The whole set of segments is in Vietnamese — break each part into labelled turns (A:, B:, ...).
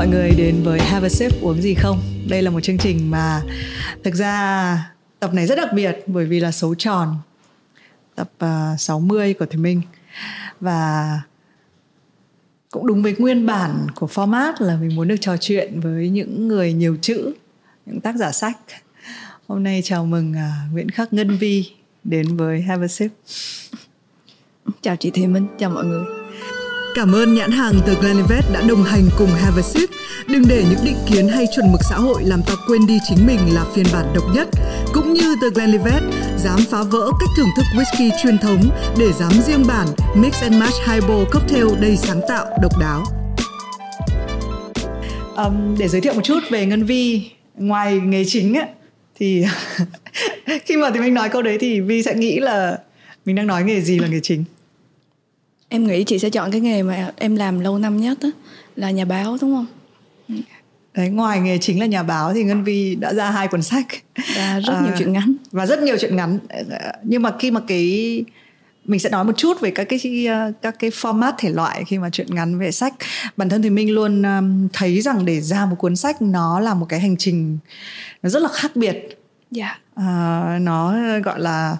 A: mọi người đến với Have a Sip uống gì không. Đây là một chương trình mà thực ra tập này rất đặc biệt bởi vì là số tròn tập à, uh, 60 của Thùy Minh và cũng đúng với nguyên bản của format là mình muốn được trò chuyện với những người nhiều chữ, những tác giả sách. Hôm nay chào mừng uh, Nguyễn Khắc Ngân Vi đến với Have a Sip.
B: Chào chị Thùy Minh, chào mọi người.
A: Cảm ơn nhãn hàng The Glenlivet đã đồng hành cùng Have a Sip. Đừng để những định kiến hay chuẩn mực xã hội làm ta quên đi chính mình là phiên bản độc nhất. Cũng như The Glenlivet, dám phá vỡ cách thưởng thức whisky truyền thống để dám riêng bản Mix and Match Highball Cocktail đầy sáng tạo, độc đáo. Um, để giới thiệu một chút về Ngân Vi, ngoài nghề chính ấy, thì khi mà thì mình nói câu đấy thì Vi sẽ nghĩ là mình đang nói nghề gì là nghề chính
B: em nghĩ chị sẽ chọn cái nghề mà em làm lâu năm nhất đó, là nhà báo đúng không?
A: Đấy ngoài nghề chính là nhà báo thì ngân vi đã ra hai cuốn sách.
B: Và rất nhiều à, chuyện ngắn.
A: và rất nhiều chuyện ngắn. Nhưng mà khi mà cái mình sẽ nói một chút về các cái các cái format thể loại khi mà chuyện ngắn về sách. Bản thân thì mình luôn thấy rằng để ra một cuốn sách nó là một cái hành trình nó rất là khác biệt.
B: Dạ. Yeah.
A: à, nó gọi là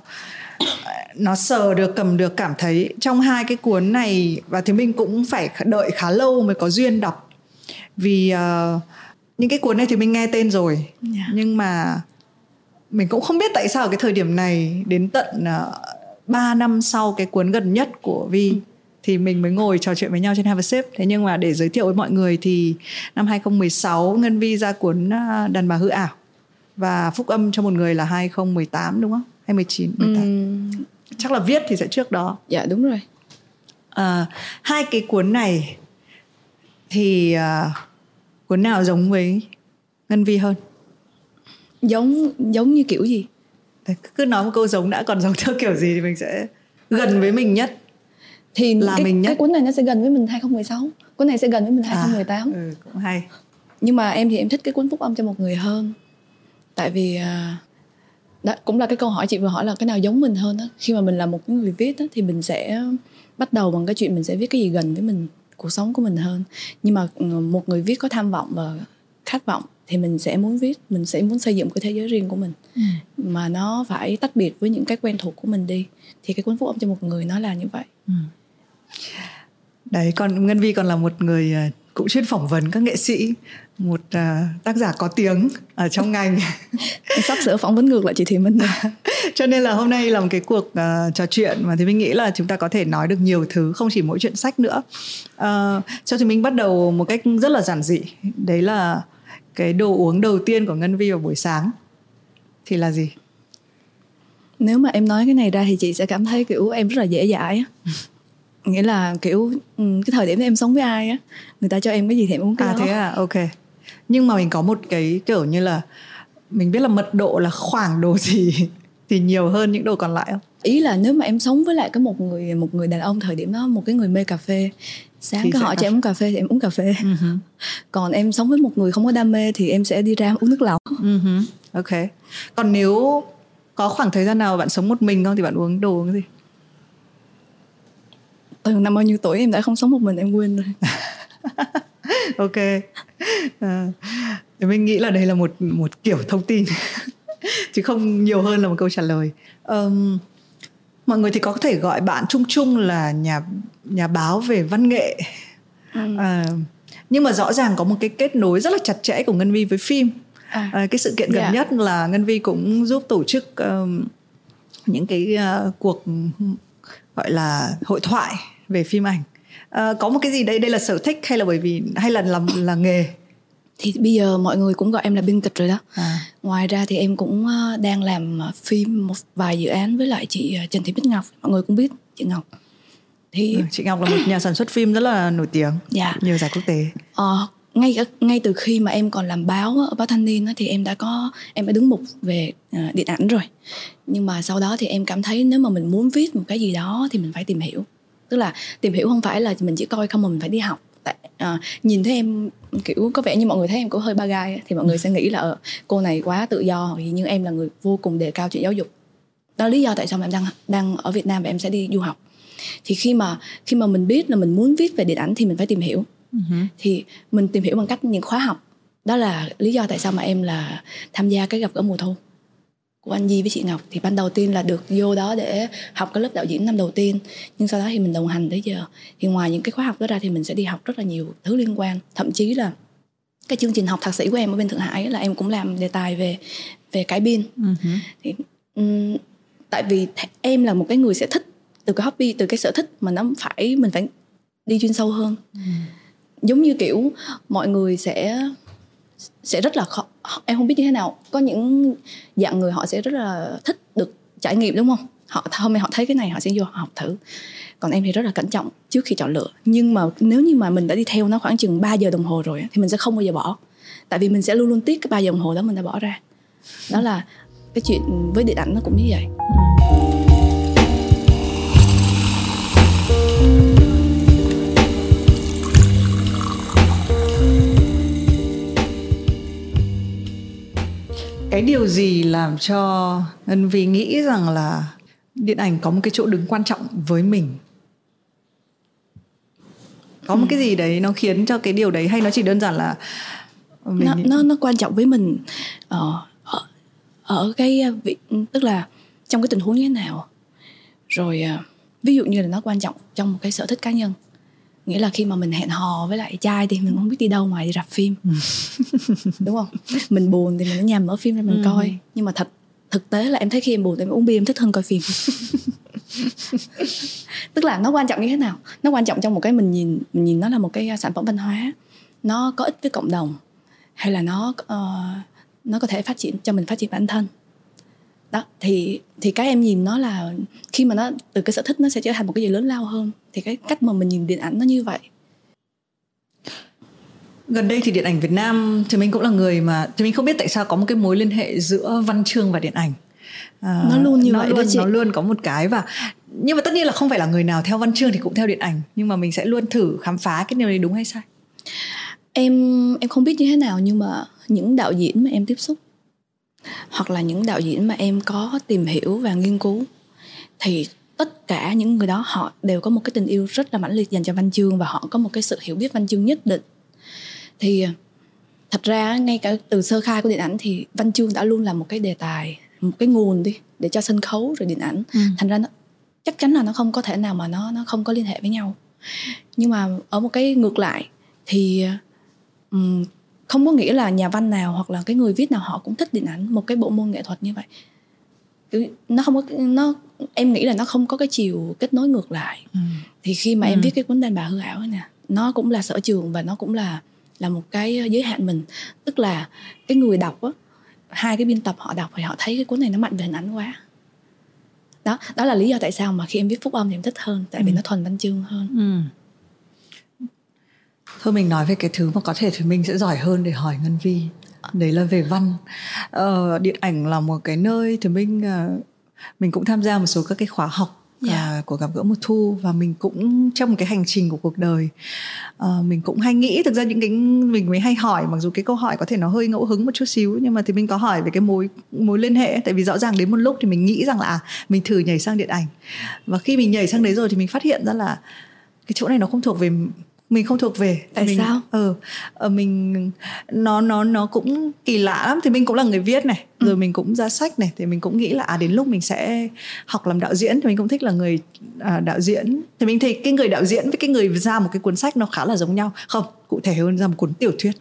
A: nó sờ được cầm được cảm thấy trong hai cái cuốn này và thì mình cũng phải đợi khá lâu mới có duyên đọc vì uh, những cái cuốn này thì mình nghe tên rồi yeah. Dạ. nhưng mà mình cũng không biết tại sao ở cái thời điểm này đến tận uh, ờ, 3 năm sau cái cuốn gần nhất của Vi ừ. thì mình mới ngồi trò chuyện với nhau trên Have a Sip. Thế nhưng mà để giới thiệu với mọi người thì năm 2016 Ngân Vi ra cuốn uh, Đàn bà hư ảo và phúc âm cho một người là 2018 đúng không? 2019 18. Ừ. Chắc là viết thì sẽ trước đó.
B: Dạ đúng rồi.
A: À, hai cái cuốn này thì uh, cuốn nào giống với Ngân Vi hơn?
B: Giống giống như kiểu gì?
A: Đấy, cứ nói một câu giống đã còn giống theo kiểu gì thì mình sẽ gần với mình nhất
B: thì là cái, mình nhất. cái cuốn này nó sẽ gần với mình 2016 cuốn này sẽ gần với mình 2018 à,
A: ừ, cũng hay
B: nhưng mà em thì em thích cái cuốn phúc âm cho một người hơn tại vì uh, đó cũng là cái câu hỏi chị vừa hỏi là cái nào giống mình hơn đó khi mà mình là một người viết đó, thì mình sẽ bắt đầu bằng cái chuyện mình sẽ viết cái gì gần với mình cuộc sống của mình hơn. Nhưng mà ừ, một người viết có tham vọng và khát vọng thì mình sẽ muốn viết mình sẽ muốn xây dựng cái thế giới riêng của mình. Ừ. mà nó phải tách biệt với những cái quen thuộc của mình đi. Thì cái cuốn phúc âm cho một người nó là như vậy. Ừ.
A: đấy còn ngân vi còn là một người à, cũng chuyên phỏng vấn các nghệ sĩ một uh, tác giả có tiếng ở trong ngành.
B: Sắp sửa phỏng vấn ngược lại chị Thùy Minh
A: cho nên là hôm nay là một cái cuộc uh, trò chuyện mà thì mình nghĩ là chúng ta có thể nói được nhiều thứ không chỉ mỗi chuyện sách nữa. Uh, cho thì mình bắt đầu một cách rất là giản dị. Đấy là cái đồ uống đầu tiên của Ngân Vi vào buổi sáng. Thì là gì?
B: Nếu mà em nói cái này ra thì chị sẽ cảm thấy kiểu em rất là dễ dãi á nghĩa là kiểu ừ, cái thời điểm em sống với ai á người ta cho em cái gì thì em uống cái
A: à,
B: đó.
A: thế à? Ok. Nhưng mà mình có một cái kiểu như là mình biết là mật độ là khoảng đồ gì thì nhiều hơn những đồ còn lại không?
B: Ý là nếu mà em sống với lại cái một người một người đàn ông thời điểm đó một cái người mê cà phê sáng thì cái họ cho em uống cà phê thì em uống cà phê. Uh-huh. còn em sống với một người không có đam mê thì em sẽ đi ra uống nước lọc.
A: Uh-huh. ok. Còn nếu có khoảng thời gian nào bạn sống một mình không thì bạn uống đồ cái gì
B: từ năm bao nhiêu tuổi em đã không sống một mình em quên rồi
A: ok à, mình nghĩ là đây là một một kiểu thông tin chứ không nhiều hơn là một câu trả lời um, mọi người thì có thể gọi bạn chung chung là nhà nhà báo về văn nghệ ừ. à, nhưng mà rõ ràng có một cái kết nối rất là chặt chẽ của ngân vi với phim à. À, cái sự kiện gần yeah. Dạ. nhất là ngân vi cũng giúp tổ chức um, những cái uh, cuộc gọi là hội thoại về phim ảnh. À, có một cái gì đây? Đây là sở thích hay là bởi vì hay là làm là nghề?
B: Thì bây giờ mọi người cũng gọi em là biên kịch rồi đó. À. ngoài ra thì em cũng ờ, đang làm ờ, phim một vài dự án với lại chị trần thị bích ngọc. Mọi người cũng biết chị ngọc.
A: Thì ừ, chị ngọc là một nhà sản xuất phim rất là nổi tiếng dạ. nhiều giải quốc tế.
B: Ờ, ngay ngay từ khi mà em còn làm báo ở báo thanh niên thì em đã có em đã đứng mục về à, điện ảnh rồi. Nhưng mà sau đó thì em cảm thấy nếu mà mình muốn viết một cái gì đó thì mình phải tìm hiểu. Tức là tìm hiểu không phải là mình chỉ coi không mà mình phải đi học. Tại à, nhìn thấy em kiểu có vẻ như mọi người thấy em cũng hơi ba gai thì mọi người sẽ nghĩ là ờ, cô này quá tự do nhưng em là người vô cùng đề cao chuyện giáo dục. Đó là lý do tại sao mà em đang đang ở Việt Nam và em sẽ đi du học. Thì khi mà khi mà mình biết là mình muốn viết về điện ảnh thì mình phải tìm hiểu uh-huh. thì mình tìm hiểu bằng cách những khóa học. Đó là lý do tại sao mà em là tham gia cái gặp gỡ mùa thu của anh Di với chị Ngọc. Thì ban đầu tiên là được vô đó để học cái lớp đạo diễn năm đầu tiên. Nhưng sau đó thì mình đồng hành tới giờ. Thì ngoài những cái khóa học đó ra thì mình sẽ đi học rất là nhiều thứ liên quan. Thậm chí là cái chương trình học thạc sĩ của em ở bên Thượng Hải là em cũng làm đề tài về về cải biên. Uh-huh. thì um, tại vì em là một cái người sẽ thích từ cái hobby từ cái sở thích mà nó phải mình phải đi chuyên sâu hơn. Uh-huh giống như kiểu, mọi người sẽ sẽ rất là khó, em không biết như thế nào. Có những dạng người họ sẽ rất là thích được trải nghiệm, đúng không? Họ, hôm nay họ thấy cái này, họ sẽ vô học thử. Còn em thì rất là cẩn trọng trước khi chọn lựa. Nhưng mà nếu như mà mình đã đi theo nó khoảng chừng 3 giờ đồng hồ rồi thì mình sẽ không bao giờ bỏ. Tại vì mình sẽ luôn luôn tiếc cái ba giờ đồng hồ đó mình đã bỏ ra. Đó là cái chuyện với điện ảnh nó cũng như vậy. Ừ.
A: cái điều gì làm cho ngân vi nghĩ rằng là điện ảnh có một cái chỗ đứng quan trọng với mình? Có một cái gì đấy nó khiến cho cái điều đấy hay nó chỉ đơn giản là
B: mình... nó nó nó quan trọng với mình ở ở, ở cái vị tức là trong cái tình huống như thế nào? Rồi à, ví dụ như là nó quan trọng trong một cái sở thích cá nhân nghĩa là khi mà mình hẹn hò với lại trai thì mình không biết đi đâu ngoài đi rạp phim. Ừ. đúng không? Mình buồn thì mình ở nhà mở phim ra mình ừ. coi. Nhưng mà thật thực tế là em thấy khi em buồn thì em uống bia em thích hơn coi phim. Tức là nó quan trọng như thế nào? Nó quan trọng trong một cái mình nhìn mình nhìn nó là một cái sản phẩm văn hóa. Nó có ích với cộng đồng hay là nó uh, nó có thể phát triển cho mình phát triển bản thân đó thì thì cái em nhìn nó là khi mà nó từ cái sở thích nó sẽ trở thành một cái gì lớn lao hơn. Thì cái cách mà mình nhìn điện ảnh nó như vậy.
A: Gần đây thì điện ảnh Việt Nam thì mình cũng là người mà thì mình không biết tại sao có một cái mối liên hệ giữa văn chương và điện ảnh.
B: À, nó luôn như
A: nó
B: vậy
A: luôn,
B: đó chị.
A: nó luôn có một cái và nhưng mà tất nhiên là không phải là người nào theo văn chương thì cũng theo điện ảnh nhưng mà mình sẽ luôn thử khám phá cái điều này đúng hay sai.
B: Em em không biết như thế nào nhưng mà những đạo diễn mà em tiếp xúc hoặc là những đạo diễn mà em có tìm hiểu và nghiên cứu thì tất cả những người đó họ đều có một cái tình yêu rất là mãnh liệt dành cho văn chương và họ có một cái sự hiểu biết văn chương nhất định. Thì thật ra ngay cả từ sơ khai của điện ảnh thì văn chương đã luôn là một cái đề tài một cái nguồn đi để cho sân khấu rồi điện ảnh. Ừ. thành ra nó chắc chắn là nó không có thể nào mà nó nó không có liên hệ với nhau. Nhưng mà ở một cái ngược lại thì um, không có nghĩa là nhà văn nào hoặc là cái người viết nào họ cũng thích điện ảnh một cái bộ môn nghệ thuật như vậy nó không có nó em nghĩ là nó không có cái chiều kết nối ngược lại ừ. thì khi mà ừ. em viết cái cuốn đàn bà hư ảo nè nó cũng là sở trường và nó cũng là là một cái giới hạn mình tức là cái người đọc á hai cái biên tập họ đọc thì họ thấy cái cuốn này nó mạnh về hình ảnh quá đó đó là lý do tại sao mà khi em viết phúc âm thì em thích hơn tại vì ừ. nó thuần văn chương hơn ừ
A: thôi mình nói về cái thứ mà có thể thì mình sẽ giỏi hơn để hỏi ngân vi đấy là về văn ờ, điện ảnh là một cái nơi thì mình uh, mình cũng tham gia một số các cái khóa học yeah. Dạ. uh, của gặp gỡ mùa thu và mình cũng trong một cái hành trình của cuộc đời uh, mình cũng hay nghĩ thực ra những cái mình mới hay hỏi mặc dù cái câu hỏi có thể nó hơi ngẫu hứng một chút xíu nhưng mà thì mình có hỏi về cái mối mối liên hệ tại vì rõ ràng đến một lúc thì mình nghĩ rằng là à, mình thử nhảy sang điện ảnh và khi mình nhảy sang đấy rồi thì mình phát hiện ra là cái chỗ này nó không thuộc về mình không thuộc về.
B: Tại
A: mình,
B: sao?
A: ờ ừ, mình nó nó nó cũng kỳ lạ lắm. Thì mình cũng là người viết này ừ. rồi mình cũng ra sách này thì mình cũng nghĩ là à đến lúc mình sẽ học làm đạo diễn. Thì mình cũng thích là người à, đạo diễn. Thì mình thấy cái người đạo diễn với cái người ra một cái cuốn sách nó khá là giống nhau. Không cụ thể hơn ra một cuốn tiểu thuyết.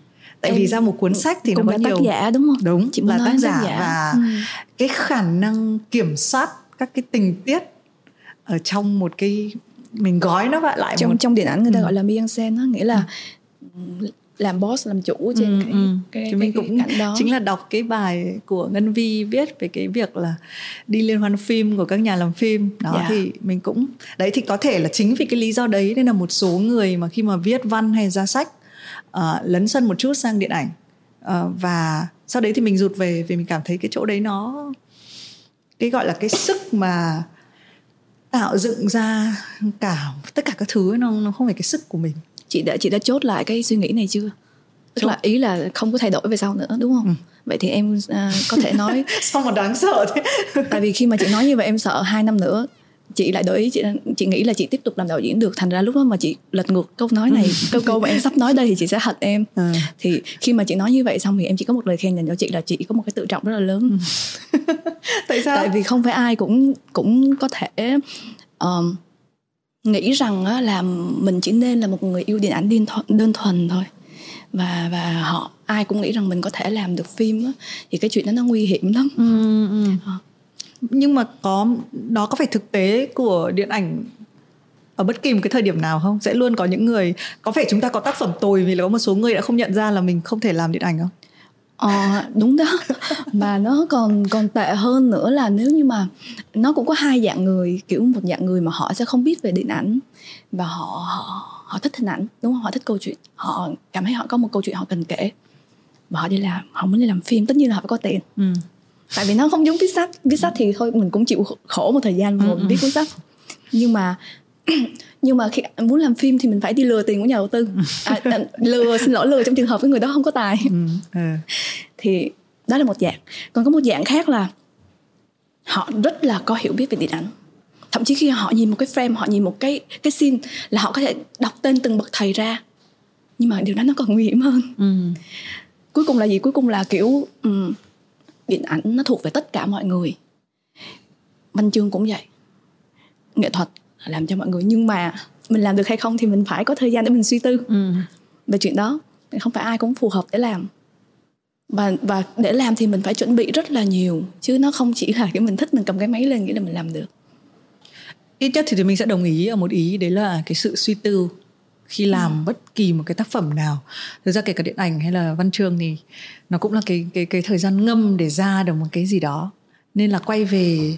A: Tại em, vì ra một cuốn sách thì nó có nhiều
B: tác giả đúng không?
A: Đúng Chị là tác giả, tác giả. và ừ. cái khả năng kiểm soát các cái tình tiết ở trong một cái mình gói nó lại
B: trong
A: một...
B: trong điện ảnh người ta ừ. gọi là mise en scène đó nghĩa là ừ. làm boss làm chủ trên ừ, cái, ừ. cái,
A: cái, mình cái, cũng cảnh đó chính là đọc cái bài của ngân vi viết về cái việc là đi liên hoan phim của các nhà làm phim đó yeah. Dạ. thì mình cũng đấy thì có thể là chính vì cái lý do đấy nên là một số người mà khi mà viết văn hay ra sách uh, lấn sân một chút sang điện ảnh uh, và sau đấy thì mình rụt về vì mình cảm thấy cái chỗ đấy nó cái gọi là cái sức mà tạo dựng ra cả tất cả các thứ nó nó không phải cái sức của mình.
B: Chị đã chị đã chốt lại cái suy nghĩ này chưa? Tức là ý là không có thay đổi về sau nữa đúng không? Ừ. vậy thì em uh, có thể nói
A: sao mà đáng sợ thế?
B: Tại vì khi mà chị nói như vậy em sợ hai năm nữa chị lại đổi ý chị chị nghĩ là chị tiếp tục làm đạo diễn được. Thành ra lúc đó mà chị lật ngược câu nói này câu câu mà em sắp nói đây thì chị sẽ hận em. À. thì khi mà chị nói như vậy xong thì em chỉ có một lời khen dành cho chị là chị có một cái tự trọng rất là lớn.
A: Tại sao?
B: Tại vì không phải ai cũng cũng có thể um, nghĩ rằng á, là mình chỉ nên là một người yêu điện ảnh đơn thuần thôi. Và và họ ai cũng nghĩ rằng mình có thể làm được phim á, thì cái chuyện đó nó nguy hiểm lắm. Ừ, ừ.
A: Nhưng mà có đó có phải thực tế của điện ảnh ở bất kỳ một cái thời điểm nào không? Sẽ luôn có những người có phải chúng ta có tác phẩm tồi vì là có một số người đã không nhận ra là mình không thể làm điện ảnh không?
B: Ờ đúng đó. Mà nó còn còn tệ hơn nữa là nếu như mà Nó cũng có hai dạng người Kiểu một dạng người mà họ sẽ không biết về điện ảnh Và họ họ, họ thích hình ảnh Đúng không? Họ thích câu chuyện Họ cảm thấy họ có một câu chuyện họ cần kể Và họ đi làm Họ muốn đi làm phim. Tất nhiên là họ phải có tiền. Ừ. Tại vì nó không giống viết sách. Viết sách thì thôi mình cũng chịu khổ một thời gian mà ừ, mình viết cuốn sách. Nhưng mà nhưng mà khi muốn làm phim thì mình phải đi lừa tiền của nhà đầu tư. À, à, lừa xin lỗi lừa trong trường hợp với người đó không có tài. Ừ, ừ. thì đó là một dạng. Còn có một dạng khác là họ rất là có hiểu biết về điện ảnh. Thậm chí khi họ nhìn một cái frame họ nhìn một cái cái scene là họ có thể đọc tên từng bậc thầy ra. Nhưng mà điều đó nó còn nguy hiểm hơn. Ừ. cuối cùng là gì? Cuối cùng là kiểu um, điện ảnh nó thuộc về tất cả mọi người. Văn chương cũng vậy. Nghệ thuật làm cho mọi người nhưng mà mình làm được hay không thì mình phải có thời gian để mình suy tư. Ừ. về chuyện đó không phải ai cũng phù hợp để làm. Và và để làm thì mình phải chuẩn bị rất là nhiều chứ nó không chỉ là cái mình thích mình cầm cái máy lên nghĩ là mình làm được.
A: Ít nhất thì mình sẽ đồng ý ở một ý đấy là cái sự suy tư khi làm ừ. bất kỳ một cái tác phẩm nào. Thực ra kể cả điện ảnh hay là văn chương thì nó cũng là cái cái cái thời gian ngâm để ra được một cái gì đó. Nên là quay về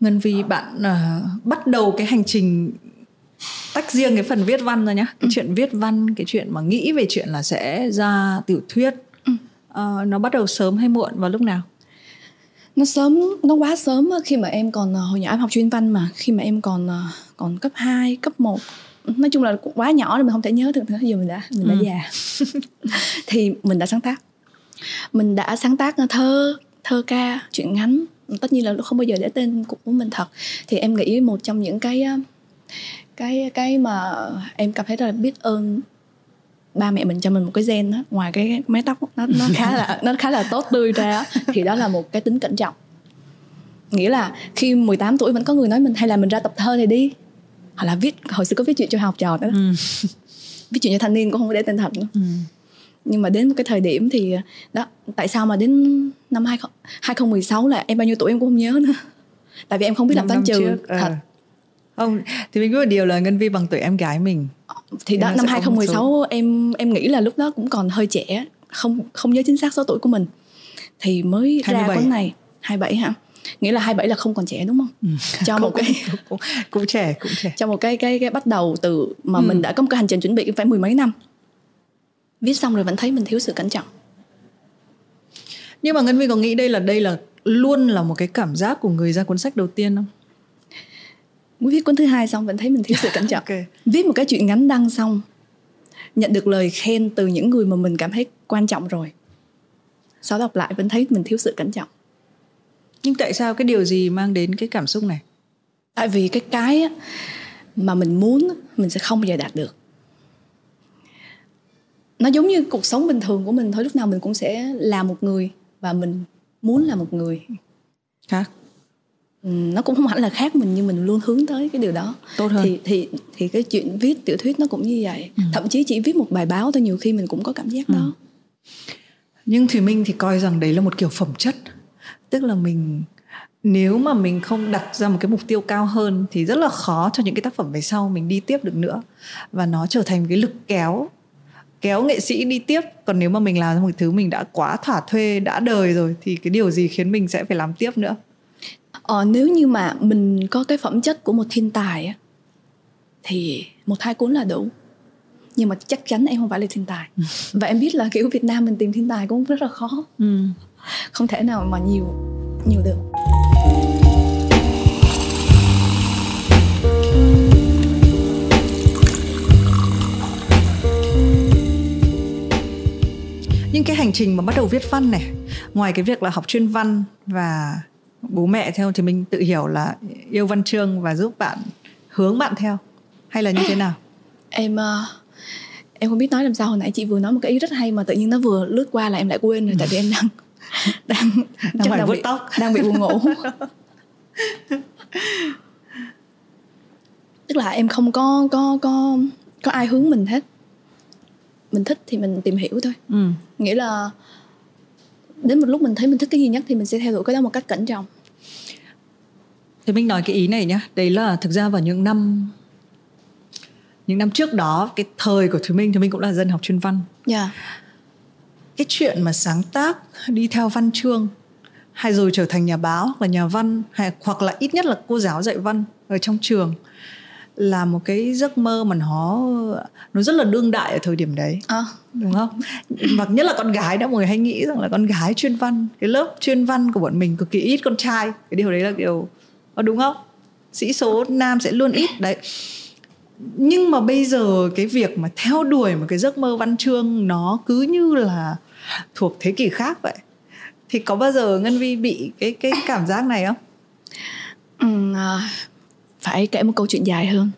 A: Ngân Vi bạn uh, bắt đầu cái hành trình tách riêng cái phần viết văn ra nhá. Cái ừ. chuyện viết văn cái chuyện mà nghĩ về chuyện là sẽ ra tiểu thuyết. Ừ. uh, nó bắt đầu sớm hay muộn vào lúc nào?
B: Nó sớm nó quá sớm khi mà em còn hồi nhỏ em học chuyên văn mà. Khi mà em còn còn cấp 2, cấp 1 nói chung là quá nhỏ rồi mình không thể nhớ được nữa. Giờ mình đã mình đã ừ. già. Thì mình đã sáng tác. Mình đã sáng tác thơ thơ ca chuyện ngắn. Tất nhiên là không bao giờ để tên của mình thật. Thì em nghĩ một trong những cái cái cái mà em cảm thấy rất là biết ơn ba mẹ mình cho mình một cái gen đó ngoài cái mái tóc nó nó khá là nó khá là tốt tươi ra thì đó là một cái tính cẩn trọng. Nghĩa là khi 18 tuổi vẫn có người nói mình hay là mình ra tập thơ thì đi hoặc là viết hồi xưa có viết chuyện cho học trò đó. Ừ. viết chuyện cho thanh niên cũng không có để tên thật nữa. Ừ. Nhưng mà đến một cái thời điểm thì đó tại sao mà đến năm 20, 2016 là em bao nhiêu tuổi em cũng không nhớ nữa. Tại vì em không biết làm toán trừ trước, ờ. thật.
A: Không thì mình biết một điều là ngân vi bằng tuổi em gái mình.
B: Thì đó năm 2016 em em nghĩ là lúc đó cũng còn hơi trẻ không không nhớ chính xác số tuổi của mình. Thì mới 27. ra cuốn này 27 hả nghĩa là 27 là không còn trẻ đúng không? Ừ.
A: Cho cũng, một cái cũng, cũng, cũng trẻ cũng trẻ.
B: Cho một cái cái cái bắt đầu từ mà ừ. mình đã có một cái hành trình chuẩn bị phải mười mấy năm viết xong rồi vẫn thấy mình thiếu sự cẩn trọng
A: nhưng mà ngân vi có nghĩ đây là đây là luôn là một cái cảm giác của người ra cuốn sách đầu tiên không
B: viết cuốn thứ hai xong vẫn thấy mình thiếu sự cẩn trọng okay. viết một cái chuyện ngắn đăng xong nhận được lời khen từ những người mà mình cảm thấy quan trọng rồi sau đọc lại vẫn thấy mình thiếu sự cẩn trọng
A: nhưng tại sao cái điều gì mang đến cái cảm xúc này?
B: Tại vì cái cái mà mình muốn mình sẽ không bao giờ đạt được. Nó giống như cuộc sống bình thường của mình thôi lúc nào mình cũng sẽ là một người và mình muốn là một người.
A: Khác.
B: Ừ, nó cũng không hẳn là khác mình nhưng mình luôn hướng tới cái điều đó.
A: Tốt hơn.
B: Thì thì thì cái chuyện viết tiểu thuyết nó cũng như vậy. Ừ. thậm chí chỉ viết một bài báo thôi nhiều khi mình cũng có cảm giác ừ. đó
A: nhưng thùy minh thì coi rằng đấy là một kiểu phẩm chất tức là mình nếu mà mình không đặt ra một cái mục tiêu cao hơn thì rất là khó cho những cái tác phẩm về sau mình đi tiếp được nữa. Và nó trở thành cái lực kéo kéo nghệ sĩ đi tiếp. Còn nếu mà mình làm ra một thứ mình đã quá thỏa thuê đã đời rồi thì cái điều gì khiến mình sẽ phải làm tiếp nữa?
B: Ờ, nếu như mà mình có cái phẩm chất của một thiên tài thì một hai cuốn là đủ. Nhưng mà chắc chắn em không phải là thiên tài. Và em biết là kiểu Việt Nam mình tìm thiên tài cũng rất là khó. Ừ. không thể nào mà nhiều nhiều được.
A: Nhưng cái hành trình mà bắt đầu viết văn này ngoài cái việc là học chuyên văn và bố mẹ theo thì mình tự hiểu là yêu văn chương và giúp bạn hướng bạn theo hay là như thế nào?
B: Em uh, em không biết nói làm sao. Hồi nãy chị vừa nói một cái ý rất hay mà tự nhiên nó vừa lướt qua là em lại quên rồi tại vì em đang đang
A: đang, phải
B: đang
A: vuốt
B: bị
A: tóc.
B: đang bị buồn ngủ. Tức là em không có có có có ai hướng mình hết. Mình thích thì mình tìm hiểu thôi.
A: Ừ.
B: nghĩa là đến một lúc mình thấy mình thích cái gì nhất thì mình sẽ theo đuổi cái đó một cách cẩn trọng.
A: Thì mình nói cái ý này nhá. Đấy là thực ra vào những năm những năm trước đó cái thời của Thùy Minh thì mình cũng là dân học chuyên văn.
B: Dạ. yeah.
A: Cái chuyện mà sáng tác đi theo văn chương hay rồi trở thành nhà báo hoặc là nhà văn hay hoặc là ít nhất là cô giáo dạy văn ở trong trường là một cái giấc mơ mà nó nó rất là đương đại ở thời điểm đấy.
B: À.
A: đúng không? Và nhất là con gái đã mọi người hay nghĩ rằng là con gái chuyên văn cái lớp chuyên văn của bọn mình cực kỳ ít con trai. Cái điều đấy là điều đúng không? Sĩ số nam sẽ luôn ít. Đấy nhưng mà bây giờ cái việc mà theo đuổi một cái giấc mơ văn chương nó cứ như là thuộc thế kỷ khác vậy. Thì có bao giờ ngân vi bị cái cái cảm giác này không?
B: Ừ, à, phải kể một câu chuyện dài hơn.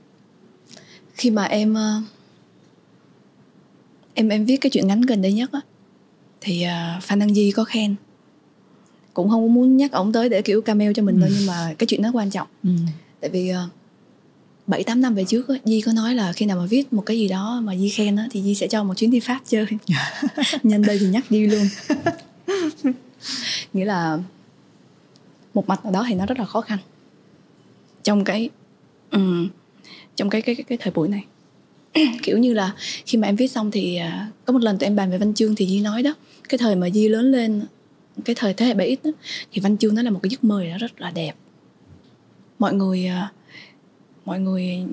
B: Khi mà em ờ, em em viết cái chuyện ngắn gần đây nhất á thì uh, phan đăng di có khen. Cũng không muốn nhắc ổng tới để kiểu cameo cho mình ừ. nhưng mà cái chuyện đó quan trọng. Ừ. tại vì uh, bảy tám năm về trước Di có nói là khi nào mà viết một cái gì đó mà Di khen á thì Di sẽ cho một chuyến đi Pháp chơi. Nhân đây thì nhắc Di luôn. Nghĩa là một mặt nào đó thì nó rất là khó khăn. Trong cái um, trong cái cái cái, cái thời buổi này. Kiểu như là khi mà em viết xong thì uh, có một lần tụi em bàn về văn chương thì Di nói đó cái thời mà Di lớn lên cái thời thế hệ 7X đó, thì văn chương nó là một cái giấc mơ rất là đẹp. Mọi người uh, mọi người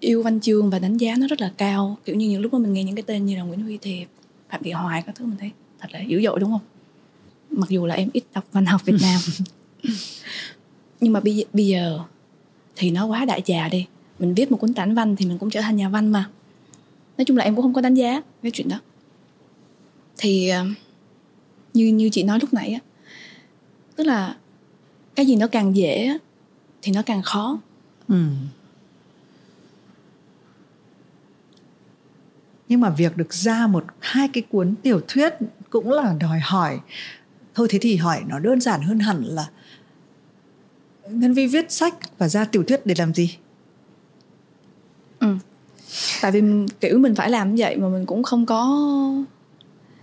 B: yêu văn chương và đánh giá nó rất là cao. Kiểu như những lúc mà mình nghe những cái tên như là Nguyễn Huy Thiệp Phạm Thị Hoài các thứ mình thấy thật là dữ dội đúng không? Mặc dù là em ít đọc văn học Việt Nam. Nhưng mà bây, bây giờ thì nó quá đại trà đi. Mình viết một cuốn tản văn thì mình cũng trở thành nhà văn mà. Nói chung là em cũng không có đánh giá cái chuyện đó. Thì ờ, như như chị nói lúc nãy á tức là cái gì nó càng dễ thì nó càng khó ừ.
A: nhưng mà việc được ra một, hai cái cuốn tiểu thuyết cũng là đòi hỏi thôi thế thì hỏi nó đơn giản hơn hẳn là Ngân Vi viết sách và ra tiểu thuyết để làm gì?
B: Ừ. Tại vì kiểu mình phải làm như vậy mà mình cũng không có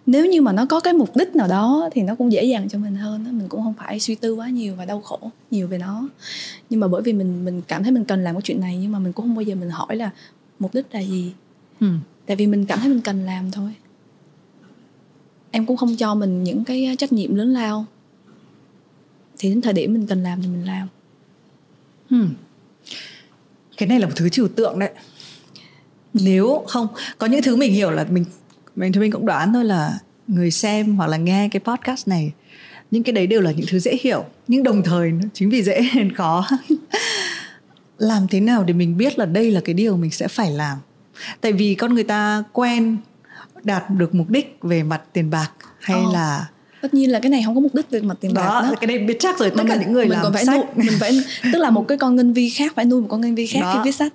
B: nếu như mà nó có cái mục đích nào đó thì nó cũng dễ dàng cho mình hơn đó. mình cũng không phải suy tư quá nhiều và đau khổ nhiều về nó nhưng mà bởi vì mình mình cảm thấy mình cần làm cái chuyện này nhưng mà mình cũng không bao giờ mình hỏi là mục đích là gì ừ. tại vì mình cảm thấy mình cần làm thôi em cũng không cho mình những cái trách nhiệm lớn lao thì đến thời điểm mình cần làm thì mình làm
A: hmm. cái này là một thứ trừu tượng đấy nếu không có những thứ mình hiểu là mình mình thì mình cũng đoán thôi là người xem hoặc là nghe cái podcast này những cái đấy đều là những thứ dễ hiểu nhưng đồng thời chính vì dễ nên khó. Làm thế nào để mình biết là đây là cái điều mình sẽ phải làm? Tại vì con người ta quen đạt được mục đích về mặt tiền bạc hay oh. là
B: tất nhiên là cái này không có mục đích về mặt tiền
A: đó,
B: bạc
A: đó cái này biết chắc rồi tất cả những người
B: mình
A: làm
B: còn phải
A: sách.
B: nuôi, mình phải tức là một cái con ngân vi khác phải nuôi một con ngân vi khác đó. khi viết sách.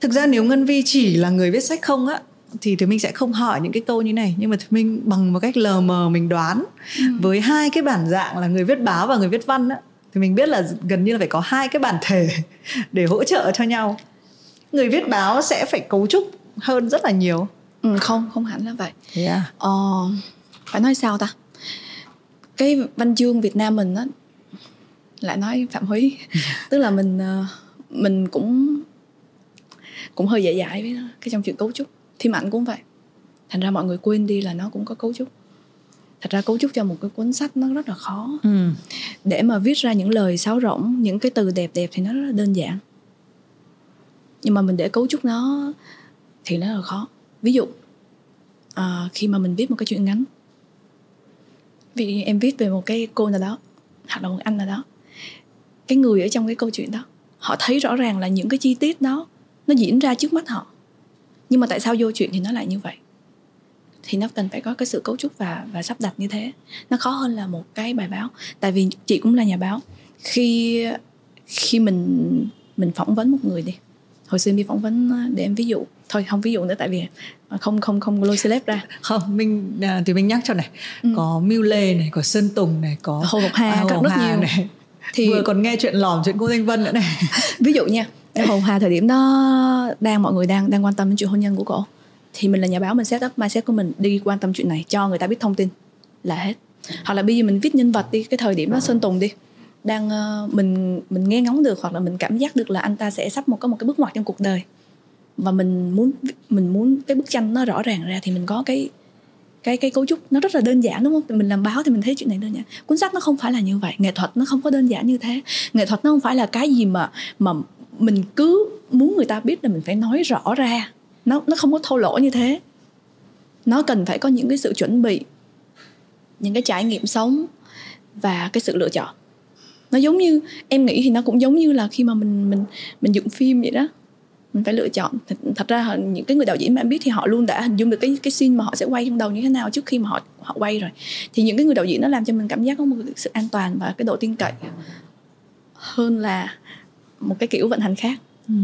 A: Thực ra nếu ngân vi chỉ là người viết sách không á thì thì mình sẽ không hỏi những cái câu như này. Nhưng mà thì mình bằng một cách lờ mờ mình đoán ừ. với hai cái bản dạng là người viết báo và người viết văn á thì mình biết là gần như là phải có hai cái bản thể để hỗ trợ cho nhau. Người viết báo sẽ phải cấu trúc hơn rất là nhiều.
B: Ừ, không không hẳn là vậy.
A: Yeah.
B: ờ, phải nói sao ta? Cái văn chương Việt Nam mình á lại nói Phạm Huy tức là mình ờ, mình cũng cũng hơi dễ dãi với nó cái trong chuyện cấu trúc phim ảnh cũng vậy. Thành ra mọi người quên đi là nó cũng có cấu trúc. Thật ra cấu trúc cho một cái cuốn sách nó rất là khó. Ừ. để mà viết ra những lời sáo rỗng những cái từ đẹp đẹp thì nó rất là đơn giản. Nhưng mà mình để cấu trúc nó thì nó là khó. Ví dụ à, khi mà mình viết một cái chuyện ngắn. Vì em viết về một cái cô nào đó hoặc là một anh nào đó. Cái người ở trong cái câu chuyện đó họ thấy rõ ràng là những cái chi tiết đó nó diễn ra trước mắt họ nhưng mà tại sao vô chuyện thì nó lại như vậy? Thì nó cần phải có cái sự cấu trúc và và sắp đặt như thế. Nó khó hơn là một cái bài báo. Tại vì chị cũng là nhà báo. Khi khi mình mình phỏng vấn một người đi. Hồi xưa em đi phỏng vấn để em ví dụ. Thôi không ví dụ nữa tại vì không không không lôi celeb ra.
A: Không mình à, thì mình nhắc cho này. Ừ. có Miu Lê này có Sơn Tùng này có
B: Hồ Ngọc Hà à, rất Hà nhiều. này.
A: Thì vừa còn nghe chuyện lòm chuyện cô Thanh Vân nữa này.
B: Ví dụ nha hồn Hà thời điểm đó đang mọi người đang đang quan tâm đến chuyện hôn nhân của cổ thì mình là nhà báo mình set up mindset của mình đi quan tâm chuyện này cho người ta biết thông tin là hết. Hoặc là bây giờ mình viết nhân vật đi cái thời điểm đó Sơn Tùng đi đang uh, mình mình nghe ngóng được hoặc là mình cảm giác được là anh ta sẽ sắp một có một cái bước ngoặt trong cuộc đời. Và mình muốn mình muốn cái bức tranh nó rõ ràng ra thì mình có cái cái cái cấu trúc nó rất là đơn giản đúng không? Mình làm báo thì mình thấy chuyện này đơn giản. Cuốn sách nó không phải là như vậy nghệ thuật nó không có đơn giản như thế. Nghệ thuật nó không phải là cái gì mà mà mình cứ muốn người ta biết là mình phải nói rõ ra. Nó nó không có thô lỗ như thế. Nó cần phải có những cái sự chuẩn bị những cái trải nghiệm sống và cái sự lựa chọn. Nó giống như em nghĩ thì nó cũng giống như là khi mà mình mình mình dựng phim vậy đó. Mình phải lựa chọn. Thật, thật ra những cái người đạo diễn mà em biết thì họ luôn đã hình dung được cái cái scene mà họ sẽ quay trong đầu như thế nào trước khi mà họ họ quay rồi. Thì những cái người đạo diễn nó làm cho mình cảm giác có một sự an toàn và cái độ tin cậy hơn là một cái kiểu vận hành khác ừ.